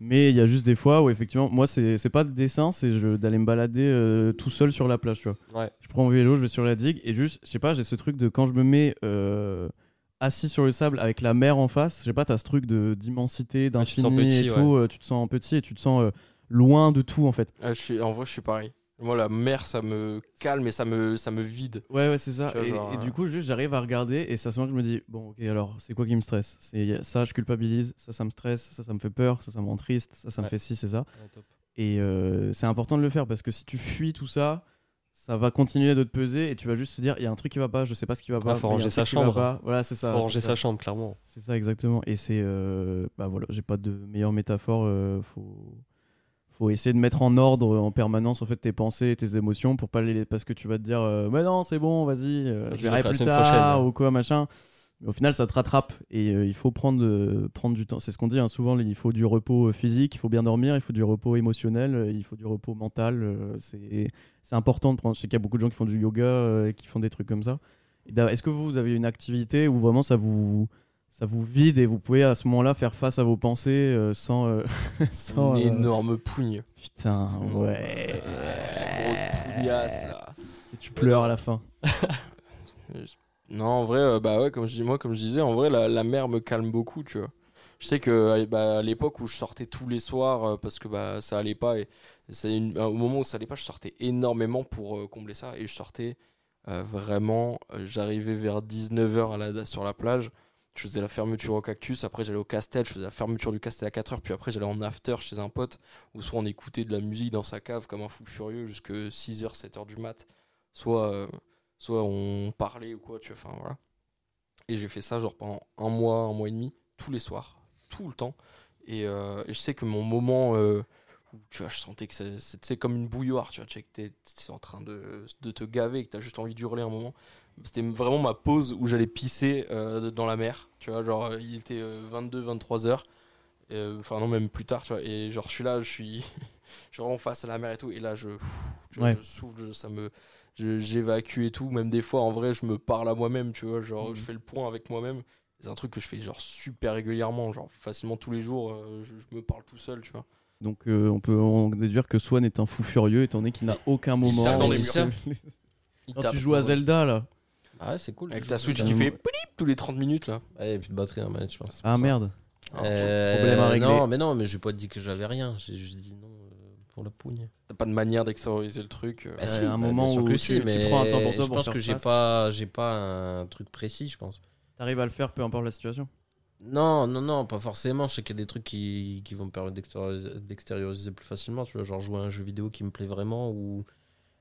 Mais il y a juste des fois où, effectivement, moi, c'est pas de dessin, c'est d'aller me balader euh, tout seul sur la plage, tu vois. Ouais. Je prends mon vélo, je vais sur la digue et juste, je sais pas, j'ai ce truc de quand je me mets euh, assis sur le sable avec la mer en face, je sais pas, t'as ce truc de d'immensité, d'infini et ouais. tout, euh, tu te sens petit et tu te sens euh, loin de tout en fait. Ah, je suis, en vrai, je suis pareil. Moi, la mer, ça me calme et ça me, ça me vide. Ouais, ouais, c'est ça. Vois, Et, genre, et euh, du coup, juste j'arrive à regarder et ça se voit que je me dis, bon, ok, alors c'est quoi qui me stresse? C'est ça, je culpabilise, ça, ça me stresse, ça, ça me fait peur, ça, ça me rend triste, ça, ça me fait ci, c'est ça. Et euh, c'est important de le faire parce que si tu fuis tout ça, ça va continuer de te peser et tu vas juste te dire il y a un truc qui va pas, je sais pas ce qui va pas. Ah, faut il un ranger sa chambre. Voilà, c'est ça. Faut ranger sa chambre, clairement. C'est ça exactement. Et c'est euh, bah voilà, j'ai pas de meilleure métaphore. euh, faut faut essayer de mettre en ordre en permanence en fait tes pensées et tes émotions pour pas les parce que tu vas te dire euh, mais non c'est bon vas-y euh, Je verrai plus tard prochaine. ou quoi machin. Mais au final ça te rattrape et euh, il faut prendre prendre du temps. C'est ce qu'on dit hein, souvent. Il faut du repos physique, il faut bien dormir, il faut du repos émotionnel, il faut du repos mental. c'est c'est important de prendre. Je sais qu'il y a beaucoup de gens qui font du yoga et qui font des trucs comme ça. Est-ce que vous, vous avez une activité où vraiment ça vous, ça vous vide et vous pouvez à ce moment-là faire face à vos pensées euh, sans. euh, sans Une euh, énorme pougne. Putain, ouais. Grosse pougnasse là. Et tu pleures à la fin. Non, en vrai, euh, bah ouais, comme je dis, moi, comme je disais, en vrai, la, la mer me calme beaucoup, tu vois. Je sais que bah, à l'époque où je sortais tous les soirs parce que bah, ça allait pas, et c'est une- au moment où ça allait pas, je sortais énormément pour combler ça. Et je sortais euh, vraiment, j'arrivais vers 19h à la, sur la plage, je faisais la fermeture au cactus, après j'allais au castel, je faisais la fermeture du castel à 4h, puis après j'allais en after chez un pote, où soit on écoutait de la musique dans sa cave comme un fou furieux jusque 6h, 7h du mat, soit. euh, soit on parlait ou quoi, tu vois, enfin voilà. Et j'ai fait ça genre pendant un mois, un mois et demi, tous les soirs, tout le temps. Et, euh, je sais que mon moment euh, où tu vois, je sentais que c'est- comme une bouilloire, tu vois, tu sais, que t'es en train de, de te gaver, que t'as juste envie d'hurler un moment. C'était vraiment ma pause où j'allais pisser euh, dans la mer, tu vois, genre euh, il était 22, 23 heures. Euh, Enfin non, même plus tard, tu vois. Et genre je suis là, je suis, je suis vraiment face à la mer et tout. Et là je, Ouais. souffle, ça me, j'évacue et tout. Même des fois, en vrai, je me parle à moi-même, tu vois. Genre, Mhm. je fais le point avec moi-même. C'est un truc que je fais genre super régulièrement, genre facilement tous les jours. euh, je, je me parle tout seul, tu vois. Donc euh, on peut en déduire que Swan est un fou furieux étant donné qu'il n'a aucun moment. tape dans les où- murs. Il Quand tape, tu joues à. Zelda là. Ah ouais, c'est cool. Avec ta Switch qui fait plip tous les 30 minutes là. Ouais, et puis de batterie dans la manette, je pense. Ah merde. Euh, Problème à régler. Non, mais non, mais j'ai pas dit que j'avais rien. J'ai juste dit non euh, pour la pougne. T'as pas de manière d'extérioriser le truc. euh. Bah, si, un bah, moment où tu- si, tu mais prends un temps pour toi je pour pense faire que j'ai pas, j'ai pas un truc précis, je pense. T'arrives à le faire peu importe la situation. Non, non, non, pas forcément. Je sais qu'il y a des trucs qui, qui vont me permettre d'extérioriser- plus facilement. Tu vois, genre jouer à un jeu vidéo qui me plaît vraiment ou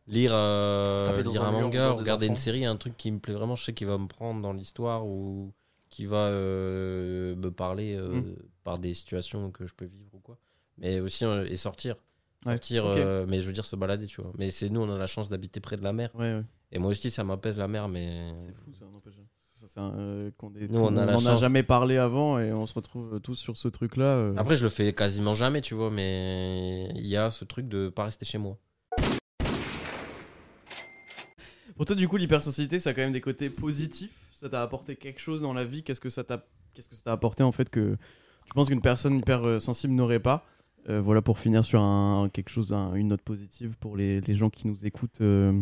lire, euh, lire un un manga, des regarder une enfants. série, un truc qui me plaît vraiment. Je sais qu'il va me prendre dans l'histoire ou qui va euh, me parler euh, Mm. par des situations que je peux vivre ou quoi. Mais aussi, euh, et sortir. Ouais, Sortir, euh, mais je veux dire se balader, tu vois. Mais c'est nous, on a la chance d'habiter près de la mer. Ouais, ouais. Et moi aussi, ça m'appelle la mer, mais. C'est fou ça, n'empêche. Un, euh, qu'on on a n'en a chance. jamais parlé avant et on se retrouve tous sur ce truc là. Après, je le fais quasiment jamais, tu vois, mais il y a ce truc de pas rester chez moi. Pour toi, du coup, l'hypersensibilité, ça a quand même des côtés positifs? Ça t'a apporté quelque chose dans la vie? Qu'est-ce que ça t'a, qu'est-ce que ça t'a apporté en fait que tu penses qu'une personne hyper euh, sensible n'aurait pas? Euh, Voilà pour finir sur un quelque chose, un- une note positive pour les, les gens qui nous écoutent, euh,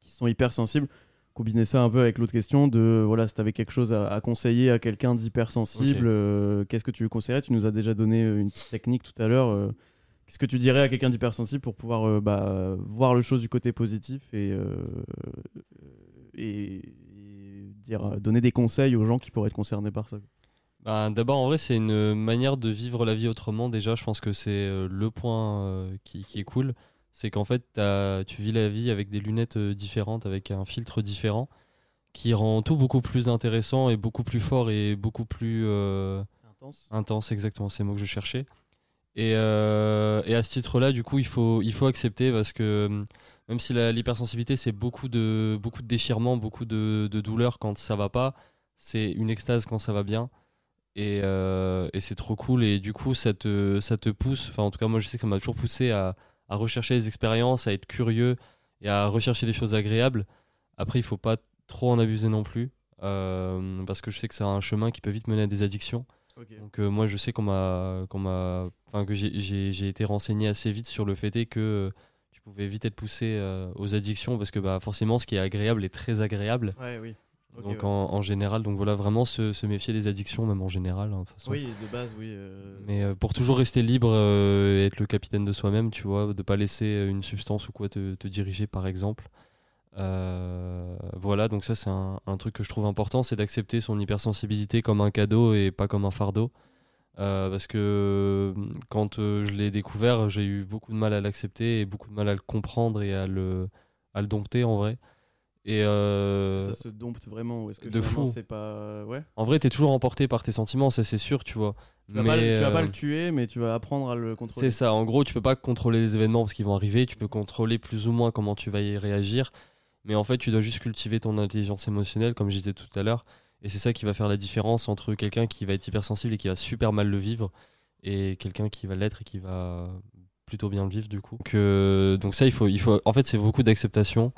qui sont hypersensibles. Combiner ça un peu avec l'autre question de voilà, si t'avais quelque chose à, à conseiller à quelqu'un d'hypersensible, Ok. euh, qu'est-ce que tu lui conseillerais? Tu nous as déjà donné une petite technique tout à l'heure. Qu'est-ce que tu dirais à quelqu'un d'hypersensible pour pouvoir euh, bah, voir le chose du côté positif et, euh, et, et dire, euh, donner des conseils aux gens qui pourraient être concernés par ça Bah, D'abord, en vrai, c'est une manière de vivre la vie autrement. Déjà, je pense que c'est le point qui, qui est cool. C'est qu'en fait, tu vis la vie avec des lunettes différentes, avec un filtre différent, qui rend tout beaucoup plus intéressant et beaucoup plus fort et beaucoup plus euh, Intense. intense, exactement, c'est le mot que je cherchais. Et, euh, et à ce titre-là, du coup, il faut, il faut accepter parce que hum, même si l'hypersensibilité, c'est beaucoup de, beaucoup de déchirements, beaucoup de, de douleur quand ça va pas, c'est une extase quand ça va bien. Et, euh, et c'est trop cool. Et du coup, ça te, ça te pousse, enfin, en tout cas, moi, je sais que ça m'a toujours poussé à, rechercher les expériences, à être curieux et à rechercher des choses agréables. Après, il faut pas trop en abuser non plus. euh, parce que je sais que c'est un chemin qui peut vite mener à des addictions. Donc euh, moi je sais qu'on m'a qu'on m'a enfin que j'ai- été renseigné assez vite sur le fait que euh, tu pouvais vite être poussé euh, aux addictions parce que bah forcément ce qui est agréable est très agréable. Ouais, oui. Ok, donc ouais. en, en général donc voilà vraiment se, se méfier des addictions même en général hein, de toute façon. Oui, de base, oui. euh, Mais pour toujours rester libre et être le capitaine de soi-même, tu vois, de pas laisser une substance ou quoi te, te diriger, par exemple. Euh, voilà, donc ça c'est un, un truc que je trouve important, c'est d'accepter son hypersensibilité comme un cadeau et pas comme un fardeau. Euh, parce que euh, quand euh, je l'ai découvert, j'ai eu beaucoup de mal à l'accepter et beaucoup de mal à le comprendre et à le, à le dompter en vrai. Et euh, Ça se dompte vraiment. ou Est-ce que de fou. c'est pas. Ouais. en vrai, t'es toujours emporté par tes sentiments, ça c'est sûr, tu vois. Tu vas, pas, le- tu vas pas le tuer, mais tu vas apprendre à le contrôler. C'est ça, en gros, tu peux pas contrôler les événements parce qu'ils vont arriver, tu peux contrôler plus ou moins comment tu vas y réagir, mais en fait, tu dois juste cultiver ton intelligence émotionnelle, comme je disais tout à l'heure, et c'est ça qui va faire la différence entre quelqu'un qui va être hypersensible et qui va super mal le vivre, et quelqu'un qui va l'être et qui va plutôt bien le vivre du coup. Donc, euh, donc ça, il faut, il faut, en fait, c'est beaucoup d'acceptation.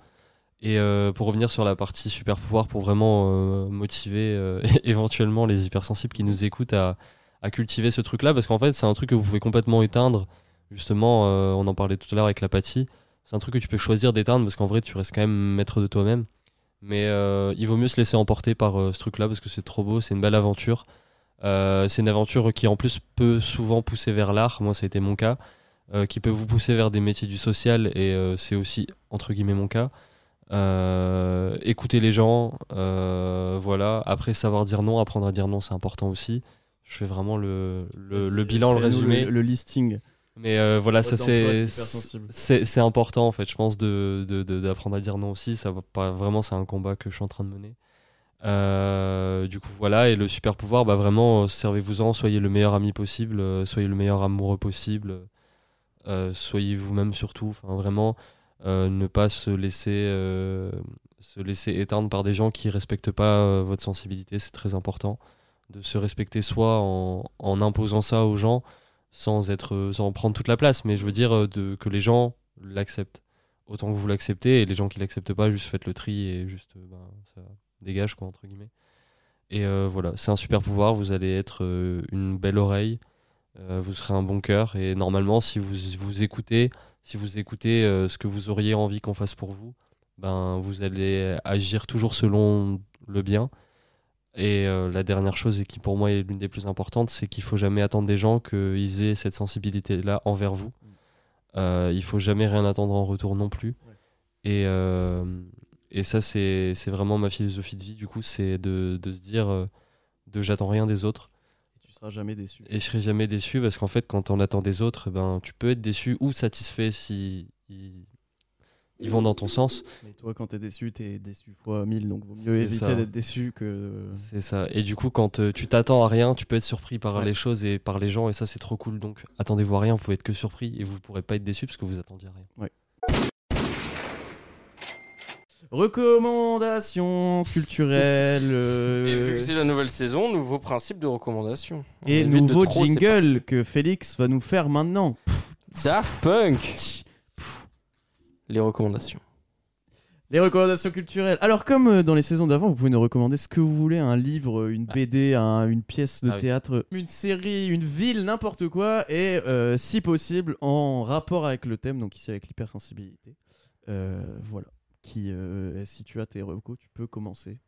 Et euh, pour revenir sur la partie super pouvoir, pour vraiment euh, motiver éventuellement les hypersensibles qui nous écoutent à, cultiver ce truc-là, parce qu'en fait, c'est un truc que vous pouvez complètement éteindre. Justement, on en parlait tout à l'heure avec l'apathie. C'est un truc que tu peux choisir d'éteindre, parce qu'en vrai, tu restes quand même maître de toi-même. Mais euh, il vaut mieux se laisser emporter par euh, ce truc-là, parce que c'est trop beau, c'est une belle aventure. Euh, c'est une aventure qui, en plus, peut souvent pousser vers l'art. Moi, ça a été mon cas. Qui peut vous pousser vers des métiers du social, et c'est aussi, entre guillemets, mon cas. Écouter les gens, voilà. Après, savoir dire non, apprendre à dire non, c'est important aussi. Je fais vraiment le, le, le bilan, le résumé. Le, le listing. Mais euh, voilà, ça c'est c'est important en fait, je pense de de- de- d'apprendre à dire non aussi. Ça vraiment, c'est un combat que je suis en train de mener. Euh, du coup voilà, et le super pouvoir, bah vraiment, euh, servez-vous-en, soyez le meilleur ami possible, soyez le meilleur amoureux possible, euh, soyez vous-même surtout. Enfin vraiment, ne pas se laisser se laisser éteindre par des gens qui respectent pas votre sensibilité, c'est très important de se respecter soi en, en imposant ça aux gens sans être sans prendre toute la place. Mais je veux dire euh, de, que les gens l'acceptent autant que vous l'acceptez et les gens qui l'acceptent pas juste faites le tri et juste euh, ben, ça dégage quoi entre guillemets. Et euh, voilà. C'est un super pouvoir. Vous allez être une belle oreille. Vous serez un bon cœur. Et normalement si vous vous écoutez si vous écoutez ce que vous auriez envie qu'on fasse pour vous ben vous allez agir toujours selon le bien et euh, la dernière chose, et qui pour moi est l'une des plus importantes, c'est qu'il faut jamais attendre des gens qu'ils aient cette sensibilité-là envers vous. Euh, il faut jamais rien attendre en retour non plus. Et, euh, et ça, c'est vraiment ma philosophie de vie, du coup, c'est de, de se dire euh, de j'attends rien des autres. Tu seras jamais déçu. Et je serai jamais déçu parce qu'en fait, quand on attend des autres, ben, tu peux être déçu ou satisfait si ils, ils vont dans ton sens. Mais toi, quand t'es déçu, t'es déçu fois 1000, donc vaut mieux éviter d'être déçu que. C'est ça. Et du coup, quand euh, tu t'attends à rien, tu peux être surpris par Ouais. les choses et par les gens, et ça, c'est trop cool. Donc, attendez-vous à rien, vous pouvez être que surpris et vous pourrez pas être déçu parce que vous attendiez à rien. Recommandations culturelles. euh, Et vu que c'est la nouvelle saison, nouveau principe de recommandation. On et nouveau trop jingle que Félix va nous faire maintenant. Daft Punk Les recommandations. Les recommandations culturelles. Alors, comme euh, dans les saisons d'avant, vous pouvez nous recommander ce que vous voulez un livre, une BD, un- une pièce de Ah oui. théâtre, une série, une ville, n'importe quoi, et euh, si possible en rapport avec le thème, donc ici avec l'hypersensibilité. Euh, voilà. Qui, euh, si tu as tes recos, tu peux commencer.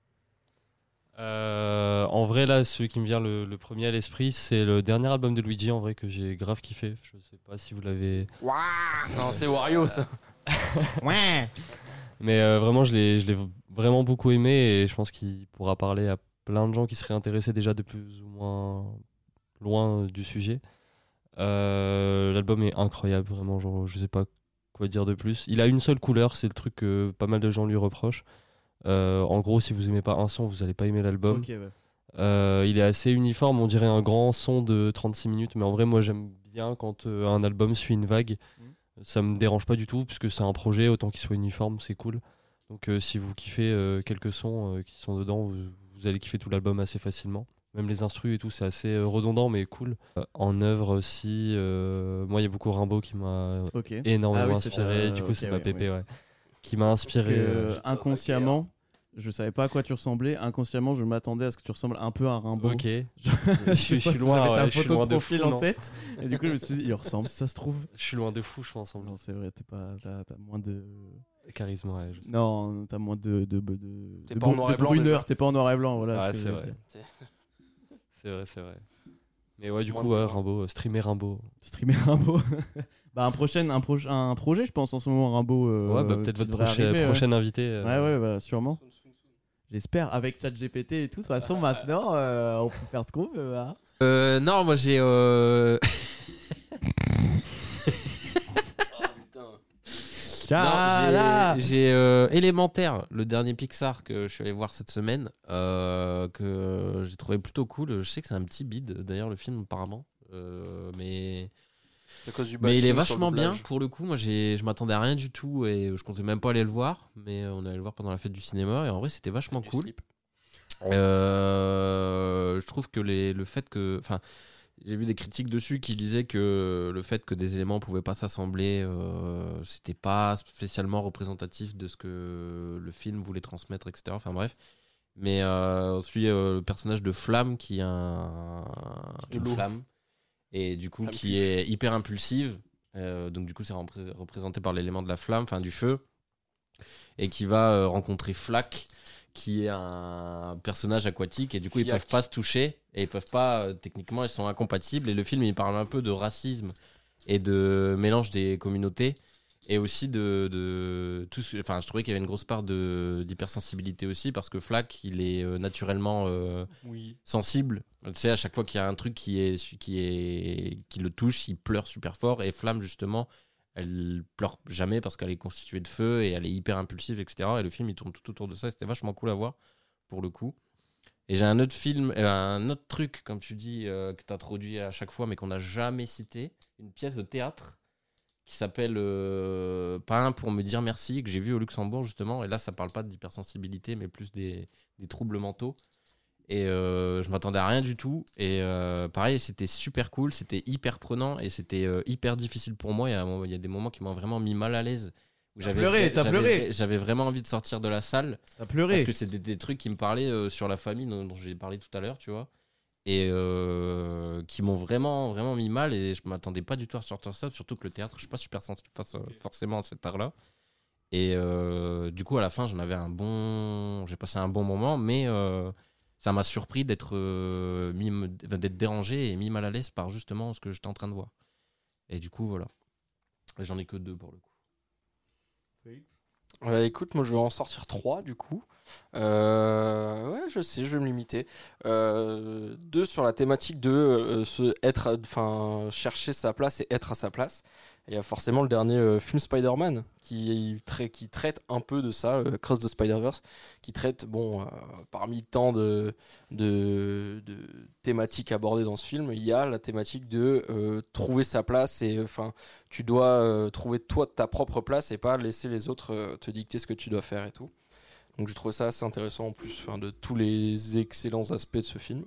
Euh, en vrai, là, celui qui me vient le, le premier à l'esprit, c'est le dernier album de Luigi, en vrai, que j'ai grave kiffé. Je sais pas si vous l'avez. Non, c'est Wario ça. Mais euh, vraiment, je l'ai je l'ai vraiment beaucoup aimé et je pense qu'il pourra parler à plein de gens qui seraient intéressés déjà de plus ou moins loin euh, du sujet. Euh, L'album est incroyable, vraiment, genre, je sais pas quoi dire de plus. Il a une seule couleur, c'est le truc que pas mal de gens lui reprochent. Euh, en gros, si vous aimez pas un son, vous allez pas aimer l'album. Ouais. Euh, il est assez uniforme, on dirait un grand son de 36 minutes, mais en vrai, moi j'aime bien quand euh, un album suit une vague. Mhm. Ça me dérange pas du tout, puisque c'est un projet, autant qu'il soit uniforme, c'est cool. Donc euh, si vous kiffez euh, quelques sons euh, qui sont dedans, vous, vous allez kiffer tout l'album assez facilement. Même les instrus et tout, c'est assez euh, redondant, mais cool. Euh, en œuvre aussi, euh, moi il y a beaucoup Rimbaud qui m'a énormément Ah oui, inspiré. du coup, c'est ma pépé, ouais. ouais. Qui m'a inspiré. Euh, inconsciemment, je savais pas à quoi tu ressemblais. Inconsciemment, je m'attendais à ce que tu ressembles un peu à Rimbaud. Ok. je, je suis- je suis loin, J'avais ta ouais, je suis loin de de profil fou, en tête. Et du coup, je me suis dit, il ressemble, si ça se trouve. Je suis loin de fou, je pense, en Non, c'est vrai, t'es pas, t'as, t'as moins de. Charisme, ouais. je sais. Non, t'as moins de. de, de, de T'es pas en noir et blanc, t'es pas en noir et blanc, voilà. Ah, c'est vrai. C'est vrai, c'est vrai. Mais ouais, du Moins coup, ouais. Rimbaud, euh, streamer Rimbaud. Streamer Rimbaud. bah, un, prochain, un, un projet, je pense, en ce moment, Rimbaud. euh, ouais, bah peut-être votre devrait prochain, arriver, ouais. prochain invité. euh, Ouais, ouais, bah, sûrement. J'espère, avec ChatGPT et tout. De toute façon, maintenant, euh, on peut faire ce qu'on veut. hein. Euh, non, moi j'ai. euh, T'Challa Non, j'ai- J'ai euh, Élémentaire, le dernier Pixar que je suis allé voir cette semaine, euh, que j'ai trouvé plutôt cool. Je sais que c'est un petit bide, d'ailleurs, le film, apparemment. Euh, mais cause du mais il est vachement bien pour le coup. Moi, j'ai- je m'attendais à rien du tout et je comptais même pas aller le voir. Mais on est allé le voir pendant la fête du cinéma et en vrai, c'était vachement cool. Euh, je trouve que les, le fait que. Enfin, j'ai vu des critiques dessus qui disaient que le fait que des éléments pouvaient pas s'assembler, euh, c'était pas spécialement représentatif de ce que le film voulait transmettre, etc. Enfin bref. Mais euh, on suit euh, le personnage de Flamme qui a un, De une l'eau. flamme et du coup Flamme qui cuche. est hyper impulsive. Euh, donc du coup c'est repré- représenté par l'élément de la flamme, enfin du feu, et qui va euh, rencontrer Flack, qui est un personnage aquatique, et du coup ils Fiac. peuvent pas se toucher, et ils peuvent pas, euh, techniquement ils sont incompatibles, et le film il parle un peu de racisme et de mélange des communautés, et aussi de, de tout ce- enfin je trouvais qu'il y avait une grosse part de d'hypersensibilité aussi, parce que Flack il est euh, naturellement euh, Oui. sensible. Tu sais, à chaque fois qu'il y a un truc qui, est, qui, est, qui le touche, il pleure super fort. Et Flamme, justement, elle pleure jamais parce qu'elle est constituée de feu et elle est hyper impulsive, etc. Et le film, il tourne tout autour de ça. C'était vachement cool à voir, pour le coup. Et j'ai un autre film, euh, un autre truc, comme tu dis, que tu introduit à chaque fois, mais qu'on n'a jamais cité. Une pièce de théâtre qui s'appelle euh, Pas un pour me dire merci, que j'ai vu au Luxembourg, justement. Et là, ça parle pas d'hypersensibilité, mais plus des, des troubles mentaux. Et euh, je m'attendais à rien du tout. Et euh, pareil, c'était super cool, c'était hyper prenant et c'était hyper difficile pour moi. Il y, a il y a des moments qui m'ont vraiment mis mal à l'aise. où T'as j'avais- pleuré, t'as pleuré. J'avais vraiment envie de sortir de la salle T'as pleuré. parce que c'était des trucs qui me parlaient sur la famille dont, dont j'ai parlé tout à l'heure, tu vois. Et euh, qui m'ont vraiment, vraiment mis mal. Et je m'attendais pas du tout à sortir ça. Surtout que le théâtre, je suis pas super sensible face, forcément à cet art-là. Et euh, du coup, à la fin, j'en avais un bon. J'ai passé un bon moment, mais euh, ça m'a surpris d'être d'être dérangé et mis mal à l'aise par justement ce que j'étais en train de voir. Et du coup, voilà. J'en ai que deux pour le coup. Ouais, écoute, moi je vais en sortir trois du coup. Euh, ouais, je sais, je vais me limiter. Euh, deux sur la thématique de euh, se être, enfin, chercher sa place et être à sa place. Il y a forcément le dernier euh, film Spider-Man qui, trai- qui traite un peu de ça, Cross the Spider-Verse, qui traite, bon, euh, parmi tant de, thématiques abordées dans ce film, il y a la thématique de euh, trouver sa place et enfin tu dois trouver toi ta propre place et pas laisser les autres te dicter ce que tu dois faire et tout. Donc j'ai trouvé ça assez intéressant en plus de tous les excellents aspects de ce film.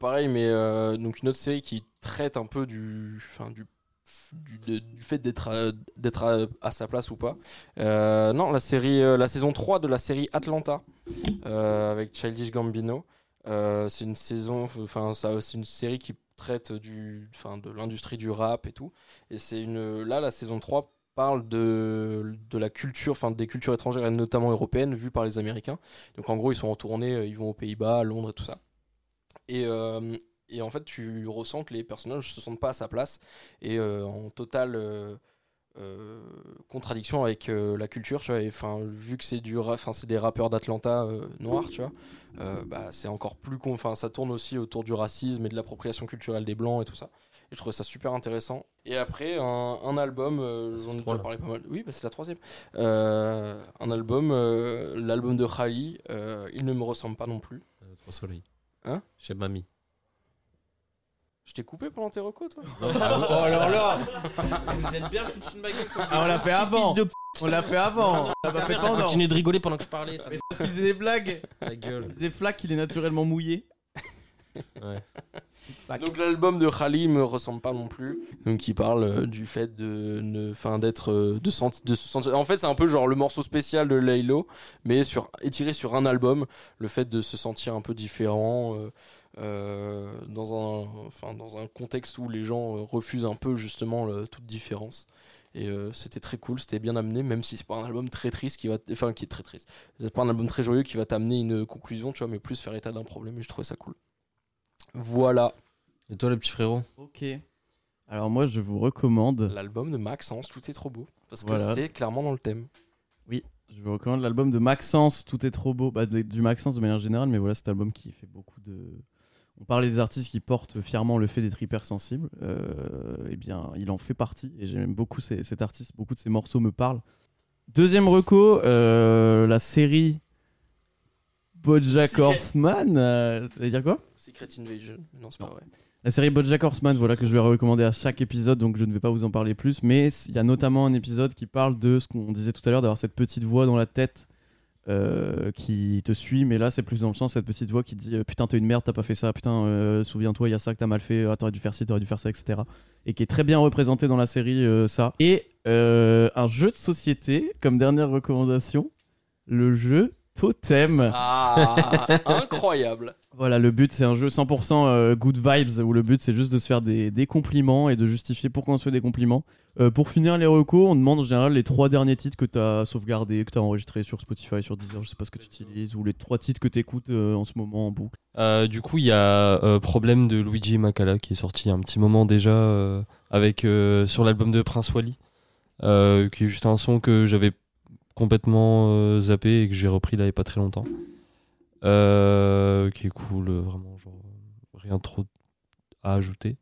Pareil, mais donc une autre série qui traite un peu du, enfin, du, du, fait d'être d'être à, sa place ou pas. Euh, non, la série, euh, la saison 3 de la série Atlanta euh, avec Childish Gambino. C'est une saison, enfin ça, c'est une série qui traite du, enfin de l'industrie du rap et tout. Et c'est une, là la saison 3 parle de, de la culture, enfin des cultures étrangères et notamment européennes vues par les Américains. Donc en gros ils sont en tournée, ils vont aux Pays-Bas, à Londres et tout ça. Et, et en fait tu ressens que les personnages se sentent pas à sa place et euh, en totale euh, euh, contradiction avec la culture, tu vois. Et enfin vu que c'est du, enfin c'est des rappeurs d'Atlanta noirs, tu vois. Bah, c'est encore plus con. Enfin, ça tourne aussi autour du racisme et de l'appropriation culturelle des blancs et tout ça. Et je trouvais ça super intéressant. Et après, un, un album, j'en ai déjà parlé pas mal. Oui, bah, c'est la troisième. Un album, l'album de Khali, il ne me ressemble pas non plus. Trois soleils. Hein? Chez Mamie. Je t'ai coupé pendant tes recos, toi Oh alors là Vous êtes bien foutu de ma gueule Ah, on l'a fait avant On l'a fait avant On l'a pas fait pendant Continuez de rigoler pendant que je parlais. Ça Mais c'est parce qu'il faisait des blagues la gueule. Il faisait flac, il est naturellement mouillé. Ouais. Flac. Donc l'album de Khali me ressemble pas non plus. Donc il parle euh, du fait de ne fin d'être euh, de, senti- de se sentir en fait c'est un peu genre le morceau spécial de Laylo mais sur étiré sur un album, le fait de se sentir un peu différent euh, euh, dans un enfin dans un contexte où les gens euh, refusent un peu justement le- toute différence. Et euh, c'était très cool, c'était bien amené, même si c'est pas un album très triste qui va, enfin qui est très triste. C'est pas un album très joyeux qui va t'amener une conclusion, tu vois, mais plus faire état d'un problème. Et je trouvais ça cool. Voilà. Et toi, le petit frérot? Ok. Alors moi, je vous recommande... L'album de Maxence, tout est trop beau. Parce que Voilà. c'est clairement dans le thème. Je vous recommande l'album de Maxence, Tout est trop beau. Bah, du Maxence de manière générale, mais voilà, cet album qui fait beaucoup de. On parlait des artistes qui portent fièrement le fait d'être hypersensibles. Euh, eh bien, il en fait partie et j'aime beaucoup ces- cet artiste. Beaucoup de ses morceaux me parlent. Deuxième reco, euh, la série BoJack. Horseman. Euh, T'allais dire quoi? Secret Invasion. Non, c'est pas vrai. La série BoJack Horseman, voilà que je vais recommander à chaque épisode, donc je ne vais pas vous en parler plus. Mais il y a notamment un épisode qui parle de ce qu'on disait tout à l'heure, d'avoir cette petite voix dans la tête euh, qui te suit. Mais là, c'est plus dans le sens cette petite voix qui dit euh, putain t'es une merde, t'as pas fait ça, putain euh, souviens-toi il y a ça que t'as mal fait, ah, t'aurais dû faire ci, t'aurais dû faire ça, etc. Et qui est très bien représenté dans la série ça. Et un jeu de société comme dernière recommandation, le jeu Totem. Ah, incroyable. Voilà, le but c'est un jeu 100% euh, good vibes où le but c'est juste de se faire des, des compliments et de justifier pourquoi on se fait des compliments. Euh, pour finir les recos, on demande en général les trois derniers titres que tu as sauvegardés, que tu as enregistrés sur Spotify, sur Deezer, je sais pas ce que tu utilises, ou les trois titres que tu écoutes en ce moment en boucle. Euh, du coup, il y a euh, Problème de Luigi Macala qui est sorti il y a un petit moment déjà euh, avec euh, sur l'album de Prince Wally, euh, qui est juste un son que j'avais complètement euh, zappé et que j'ai repris là il y a pas très longtemps. Euh, qui est cool, vraiment, genre, rien trop à ajouter.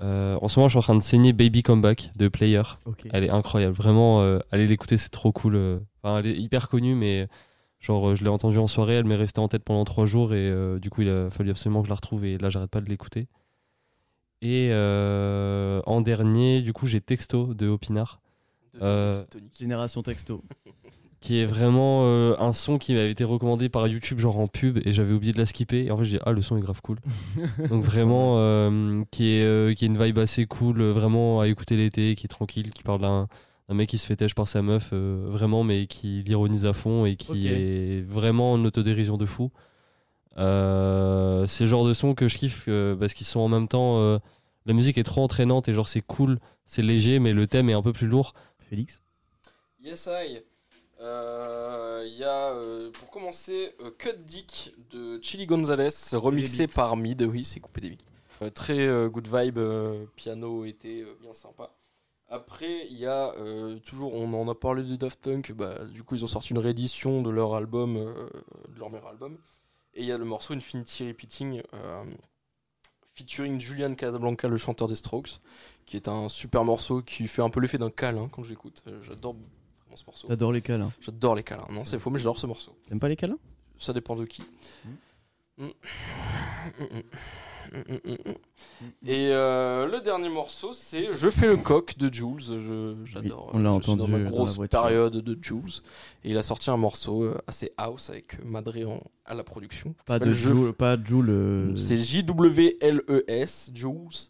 Euh, en ce moment, je suis en train de saigner Baby Comeback de Player. Elle est incroyable, vraiment, allez l'écouter, c'est trop cool. Enfin, elle est hyper connue, mais genre, je l'ai entendue en soirée, elle m'est restée en tête pendant trois jours et du coup, il a fallu absolument que je la retrouve et là, j'arrête pas de l'écouter. Et en dernier, du coup, j'ai Texto de Opinard, Euh, Génération texto. qui est vraiment euh, un son qui m'avait été recommandé par YouTube, genre en pub, et j'avais oublié de la skipper. Et en fait, j'ai dit, ah, le son est grave cool. Donc, vraiment, euh, qui, est, euh, qui est une vibe assez cool, euh, vraiment à écouter l'été, qui est tranquille, qui parle d'un mec qui se fait têche par sa meuf, euh, vraiment, mais qui l'ironise à fond et qui est vraiment en autodérision de fou. Euh, c'est le genre de son que je kiffe euh, parce qu'ils sont en même temps. euh, la musique est trop entraînante et genre c'est cool, c'est léger, mais le thème est un peu plus lourd. Félix Yes, I. Euh, Il y a, euh, pour commencer, euh, Cut Dick de Chili Gonzalez, remixé par Mid. Oui, c'est coupé des beats. Euh, très euh, good vibe, euh, piano été euh, bien sympa. Après, il y a euh, toujours, on en a parlé de Daft Punk, bah, du coup, ils ont sorti une réédition de leur album, euh, de leur meilleur album. Et il y a le morceau Infinity Repeating, euh, featuring Julian Casablanca, le chanteur des Strokes, qui est un super morceau qui fait un peu l'effet d'un câlin quand j'écoute. Euh, J'adore vraiment ce morceau. T'adores les câlins. J'adore les câlins. Non, c'est faux, mais j'adore ce morceau. T'aimes pas les câlins? Ça dépend de qui. Mm. Et euh, le dernier morceau, c'est Je fais le coq de Jules. Je- J'adore. on l'a suis entendu dans dans ma la grosse période de Jules. Et il a sorti un morceau euh, assez house avec Madré en- à la production. Pas de Joule, pas euh, c'est J-W-L-E-S, Jules.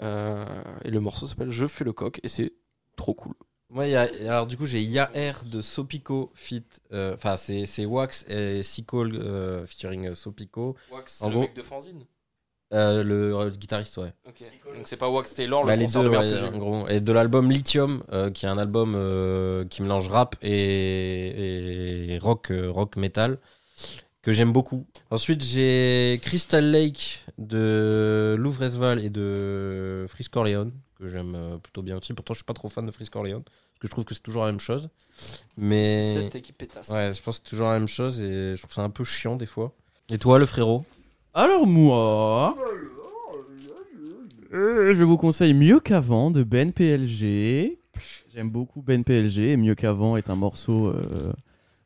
Euh, et le morceau s'appelle Je fais le coq et c'est trop cool. Moi, a, alors du coup, j'ai Yaer de Sopico fit. Enfin, c'est c'est Wax et Seacole euh, featuring Sopico. Wax, En c'est le gros- mec de Fanzine. Euh, le, euh, le guitariste, ouais. Donc c'est pas Wax Taylor, Bah, le les concert deux, de ouais, en gros. Et de l'album Lithium, euh, qui est un album euh, qui mélange rap et, et rock, euh, rock metal, que j'aime beaucoup. Ensuite, j'ai Crystal Lake de Louvresval et de Frisk Orleans, que j'aime plutôt bien aussi. Pourtant, je suis pas trop fan de Frisk Orleans, parce que je trouve que c'est toujours la même chose. Mais. C'est cette équipe pétasse. Ouais, je pense que c'est toujours la même chose et je trouve ça un peu chiant des fois. Et toi, le frérot? Alors moi, euh, je vous conseille Mieux qu'avant de Ben PLG. J'aime beaucoup Ben PLG et Mieux qu'avant est un morceau euh,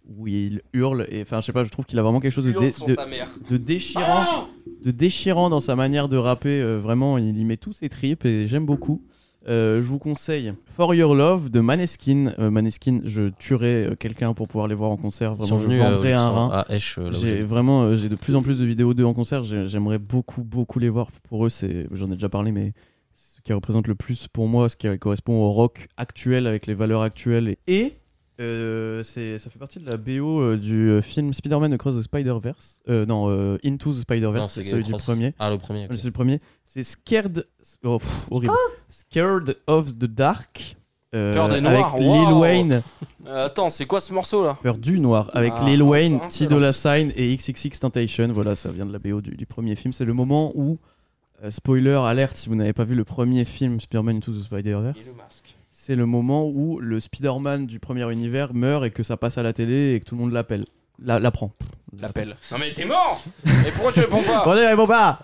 où il hurle et enfin je sais pas, je trouve qu'il a vraiment quelque chose de, Hurle dé- sur de- sa mère. de déchirant, de déchirant dans sa manière de rapper. euh, vraiment, il y met tous ses tripes et j'aime beaucoup. Euh, je vous conseille For Your Love de Maneskin. Euh, Maneskin, je tuerais euh, quelqu'un pour pouvoir les voir en concert. Vraiment, je ils un rein. à Esch, là où J'ai vraiment, j'ai de plus en plus de vidéos d'eux en concert. J'ai- J'aimerais beaucoup, beaucoup les voir. Pour eux, c'est, j'en ai déjà parlé, mais c'est ce qui représente le plus pour moi, ce qui correspond au rock actuel avec les valeurs actuelles. Et, et, euh, c'est, ça fait partie de la BO euh, du euh, film Spider-Man Across the Spider-Verse. Euh, non, euh, Into the Non, Spider-Verse, c'est celui du Cross. premier. Ah, le premier. ok. C'est le premier. C'est Scared. Oh, pff, horrible. Scared? Of the Dark. euh, Peur des avec noirs, Lil wow. Wayne. Euh, attends, c'est quoi ce morceau là? Peur du noir avec Ah, Lil Wayne, T Dolla Sign et XXX Tentation. Voilà, ça vient de la BO du, du premier film. C'est le moment où, euh, spoiler alerte, si vous n'avez pas vu le premier film Spider-Man Into the Spider-Verse. C'est le moment où le Spider-Man du premier univers meurt et que ça passe à la télé et que tout le monde l'appelle. La- L'apprend. L'appel. Non mais t'es mort Et pourquoi tu réponds pas Bon, réponds pas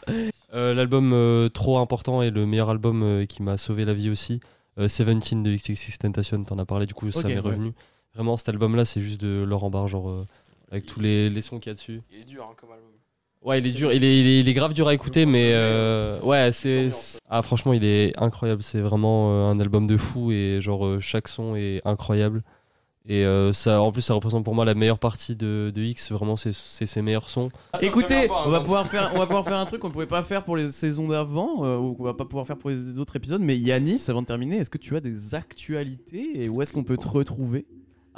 Euh, L'album euh, trop important et le meilleur album euh, qui m'a sauvé la vie aussi, euh, Seventeen de XXX Tentation, t'en as parlé, du coup ça m'est ouais. revenu. Vraiment, cet album-là, c'est juste de Laurent Barre, genre euh, avec tous les, les sons qu'il y a dessus. Il est dur hein, comme album. Ouais, il est dur, il est, il est, il est grave dur à écouter, mais euh, ouais, c'est. Ah, franchement, il est incroyable. C'est vraiment euh, un album de fou et genre euh, chaque son est incroyable. Et euh, ça, en plus, ça représente pour moi la meilleure partie de, de X. Vraiment, c'est c'est ses meilleurs sons. Ah, Écoutez, hein, on va pouvoir faire, on va pouvoir faire un truc qu'on ne pouvait pas faire pour les saisons d'avant, euh, ou qu'on va pas pouvoir faire pour les autres épisodes. Mais Yanis, avant de terminer, est-ce que tu as des actualités et où est-ce qu'on peut te retrouver?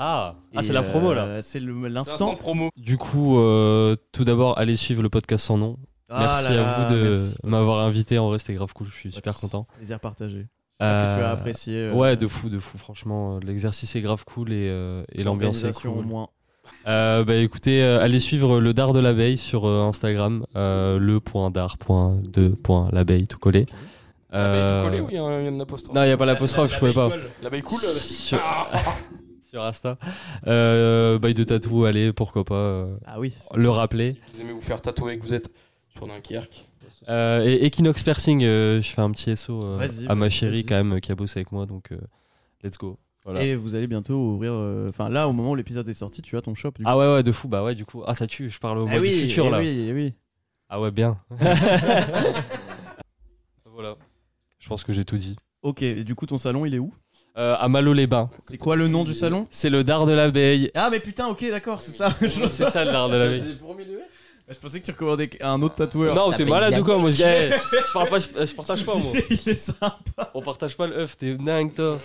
Ah, Et, c'est la promo là. euh, C'est l'instant. instant promo. Du coup, euh, tout d'abord, allez suivre le podcast sans nom. Ah merci là à vous de m'avoir invité. En vrai, c'était grave cool. Je suis super content. Plaisir partagé. Que tu as Euh, apprécié. euh, Ouais, de fou, de fou. Franchement, euh, l'exercice est grave cool et, euh, et l'ambiance est cool. au moins. Euh, bah écoutez, euh, allez suivre le dard de l'abeille sur euh, Instagram, euh, le.dard.de.l'abeille tout collé. L'abeille tout Euh, collé ou il y y a un apostrophe? Non, il n'y a pas l'apostrophe, je pouvais pas. L'abeille cool Sur, Ah sur Insta. Euh, bail de tatou, allez, pourquoi pas euh, Ah oui. le rappeler. Si vous aimez vous faire tatouer et que vous êtes sur Dunkerque. Euh, et Equinox Piercing, euh, je fais un petit SO euh, à ma chérie quand même qui a bossé avec moi, donc euh, let's go. Voilà. Et vous allez bientôt ouvrir. euh, Enfin, là, au moment où l'épisode est sorti, tu as ton shop. Du Ah ouais, ouais, de fou, bah ouais, du coup. Ah, ça tue, je parle au Eh mois oui, du futur eh là. Oui, eh oui. Ah ouais, bien. voilà. Je pense que j'ai tout dit. Ok, et du coup, ton salon, il est où? Euh, à Malo-les-Bains. C'est quoi le nom du salon? C'est le dard de l'abeille. Ah, mais putain, ok, d'accord, c'est ça. C'est ça le dard de l'abeille. Je pensais que tu recommandais un autre tatoueur. Non, t'es malade ou quoi Moi, je, je, parle pas, je, je partage pas, moi. il est sympa. On partage pas le œuf, t'es dingue, toi.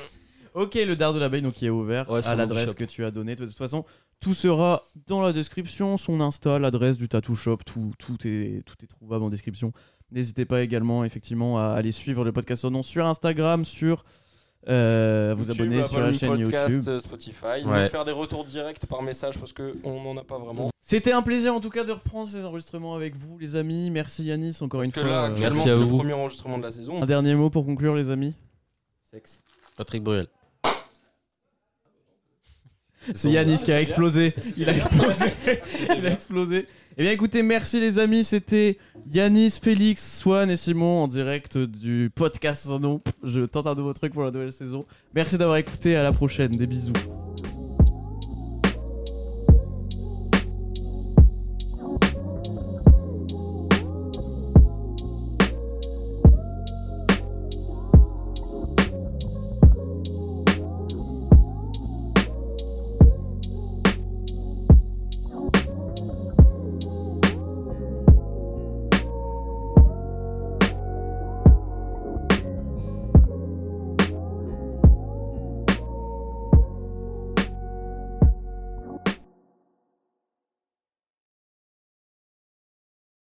Ok, le dard de l'abeille donc qui est ouvert Ouais, c'est à l'adresse que tu as donnée. De toute façon, tout sera dans la description, son Insta, l'adresse du tattoo shop, tout, tout, est, tout est trouvable en description. N'hésitez pas également effectivement à aller suivre le podcast au nom sur Instagram, sur euh, vous YouTube, abonner sur la chaîne Podcast, YouTube. euh, Spotify. Ouais. Faire des retours directs par message parce qu'on n'en a pas vraiment. C'était un plaisir en tout cas de reprendre ces enregistrements avec vous les amis. Merci Yanis encore Parce une que fois. là, Euh, actuellement, Merci à c'est le vous. premier enregistrement de la saison. Un dernier mot pour conclure les amis. Sexe. Patrick Bruel. C'est Yanis qui a explosé. Il a explosé. Il a explosé. Eh bien écoutez, merci les amis. C'était Yanis, Félix, Swan et Simon en direct du podcast sans. Je tente un nouveau truc pour la nouvelle saison. Merci d'avoir écouté. À la prochaine. Des bisous.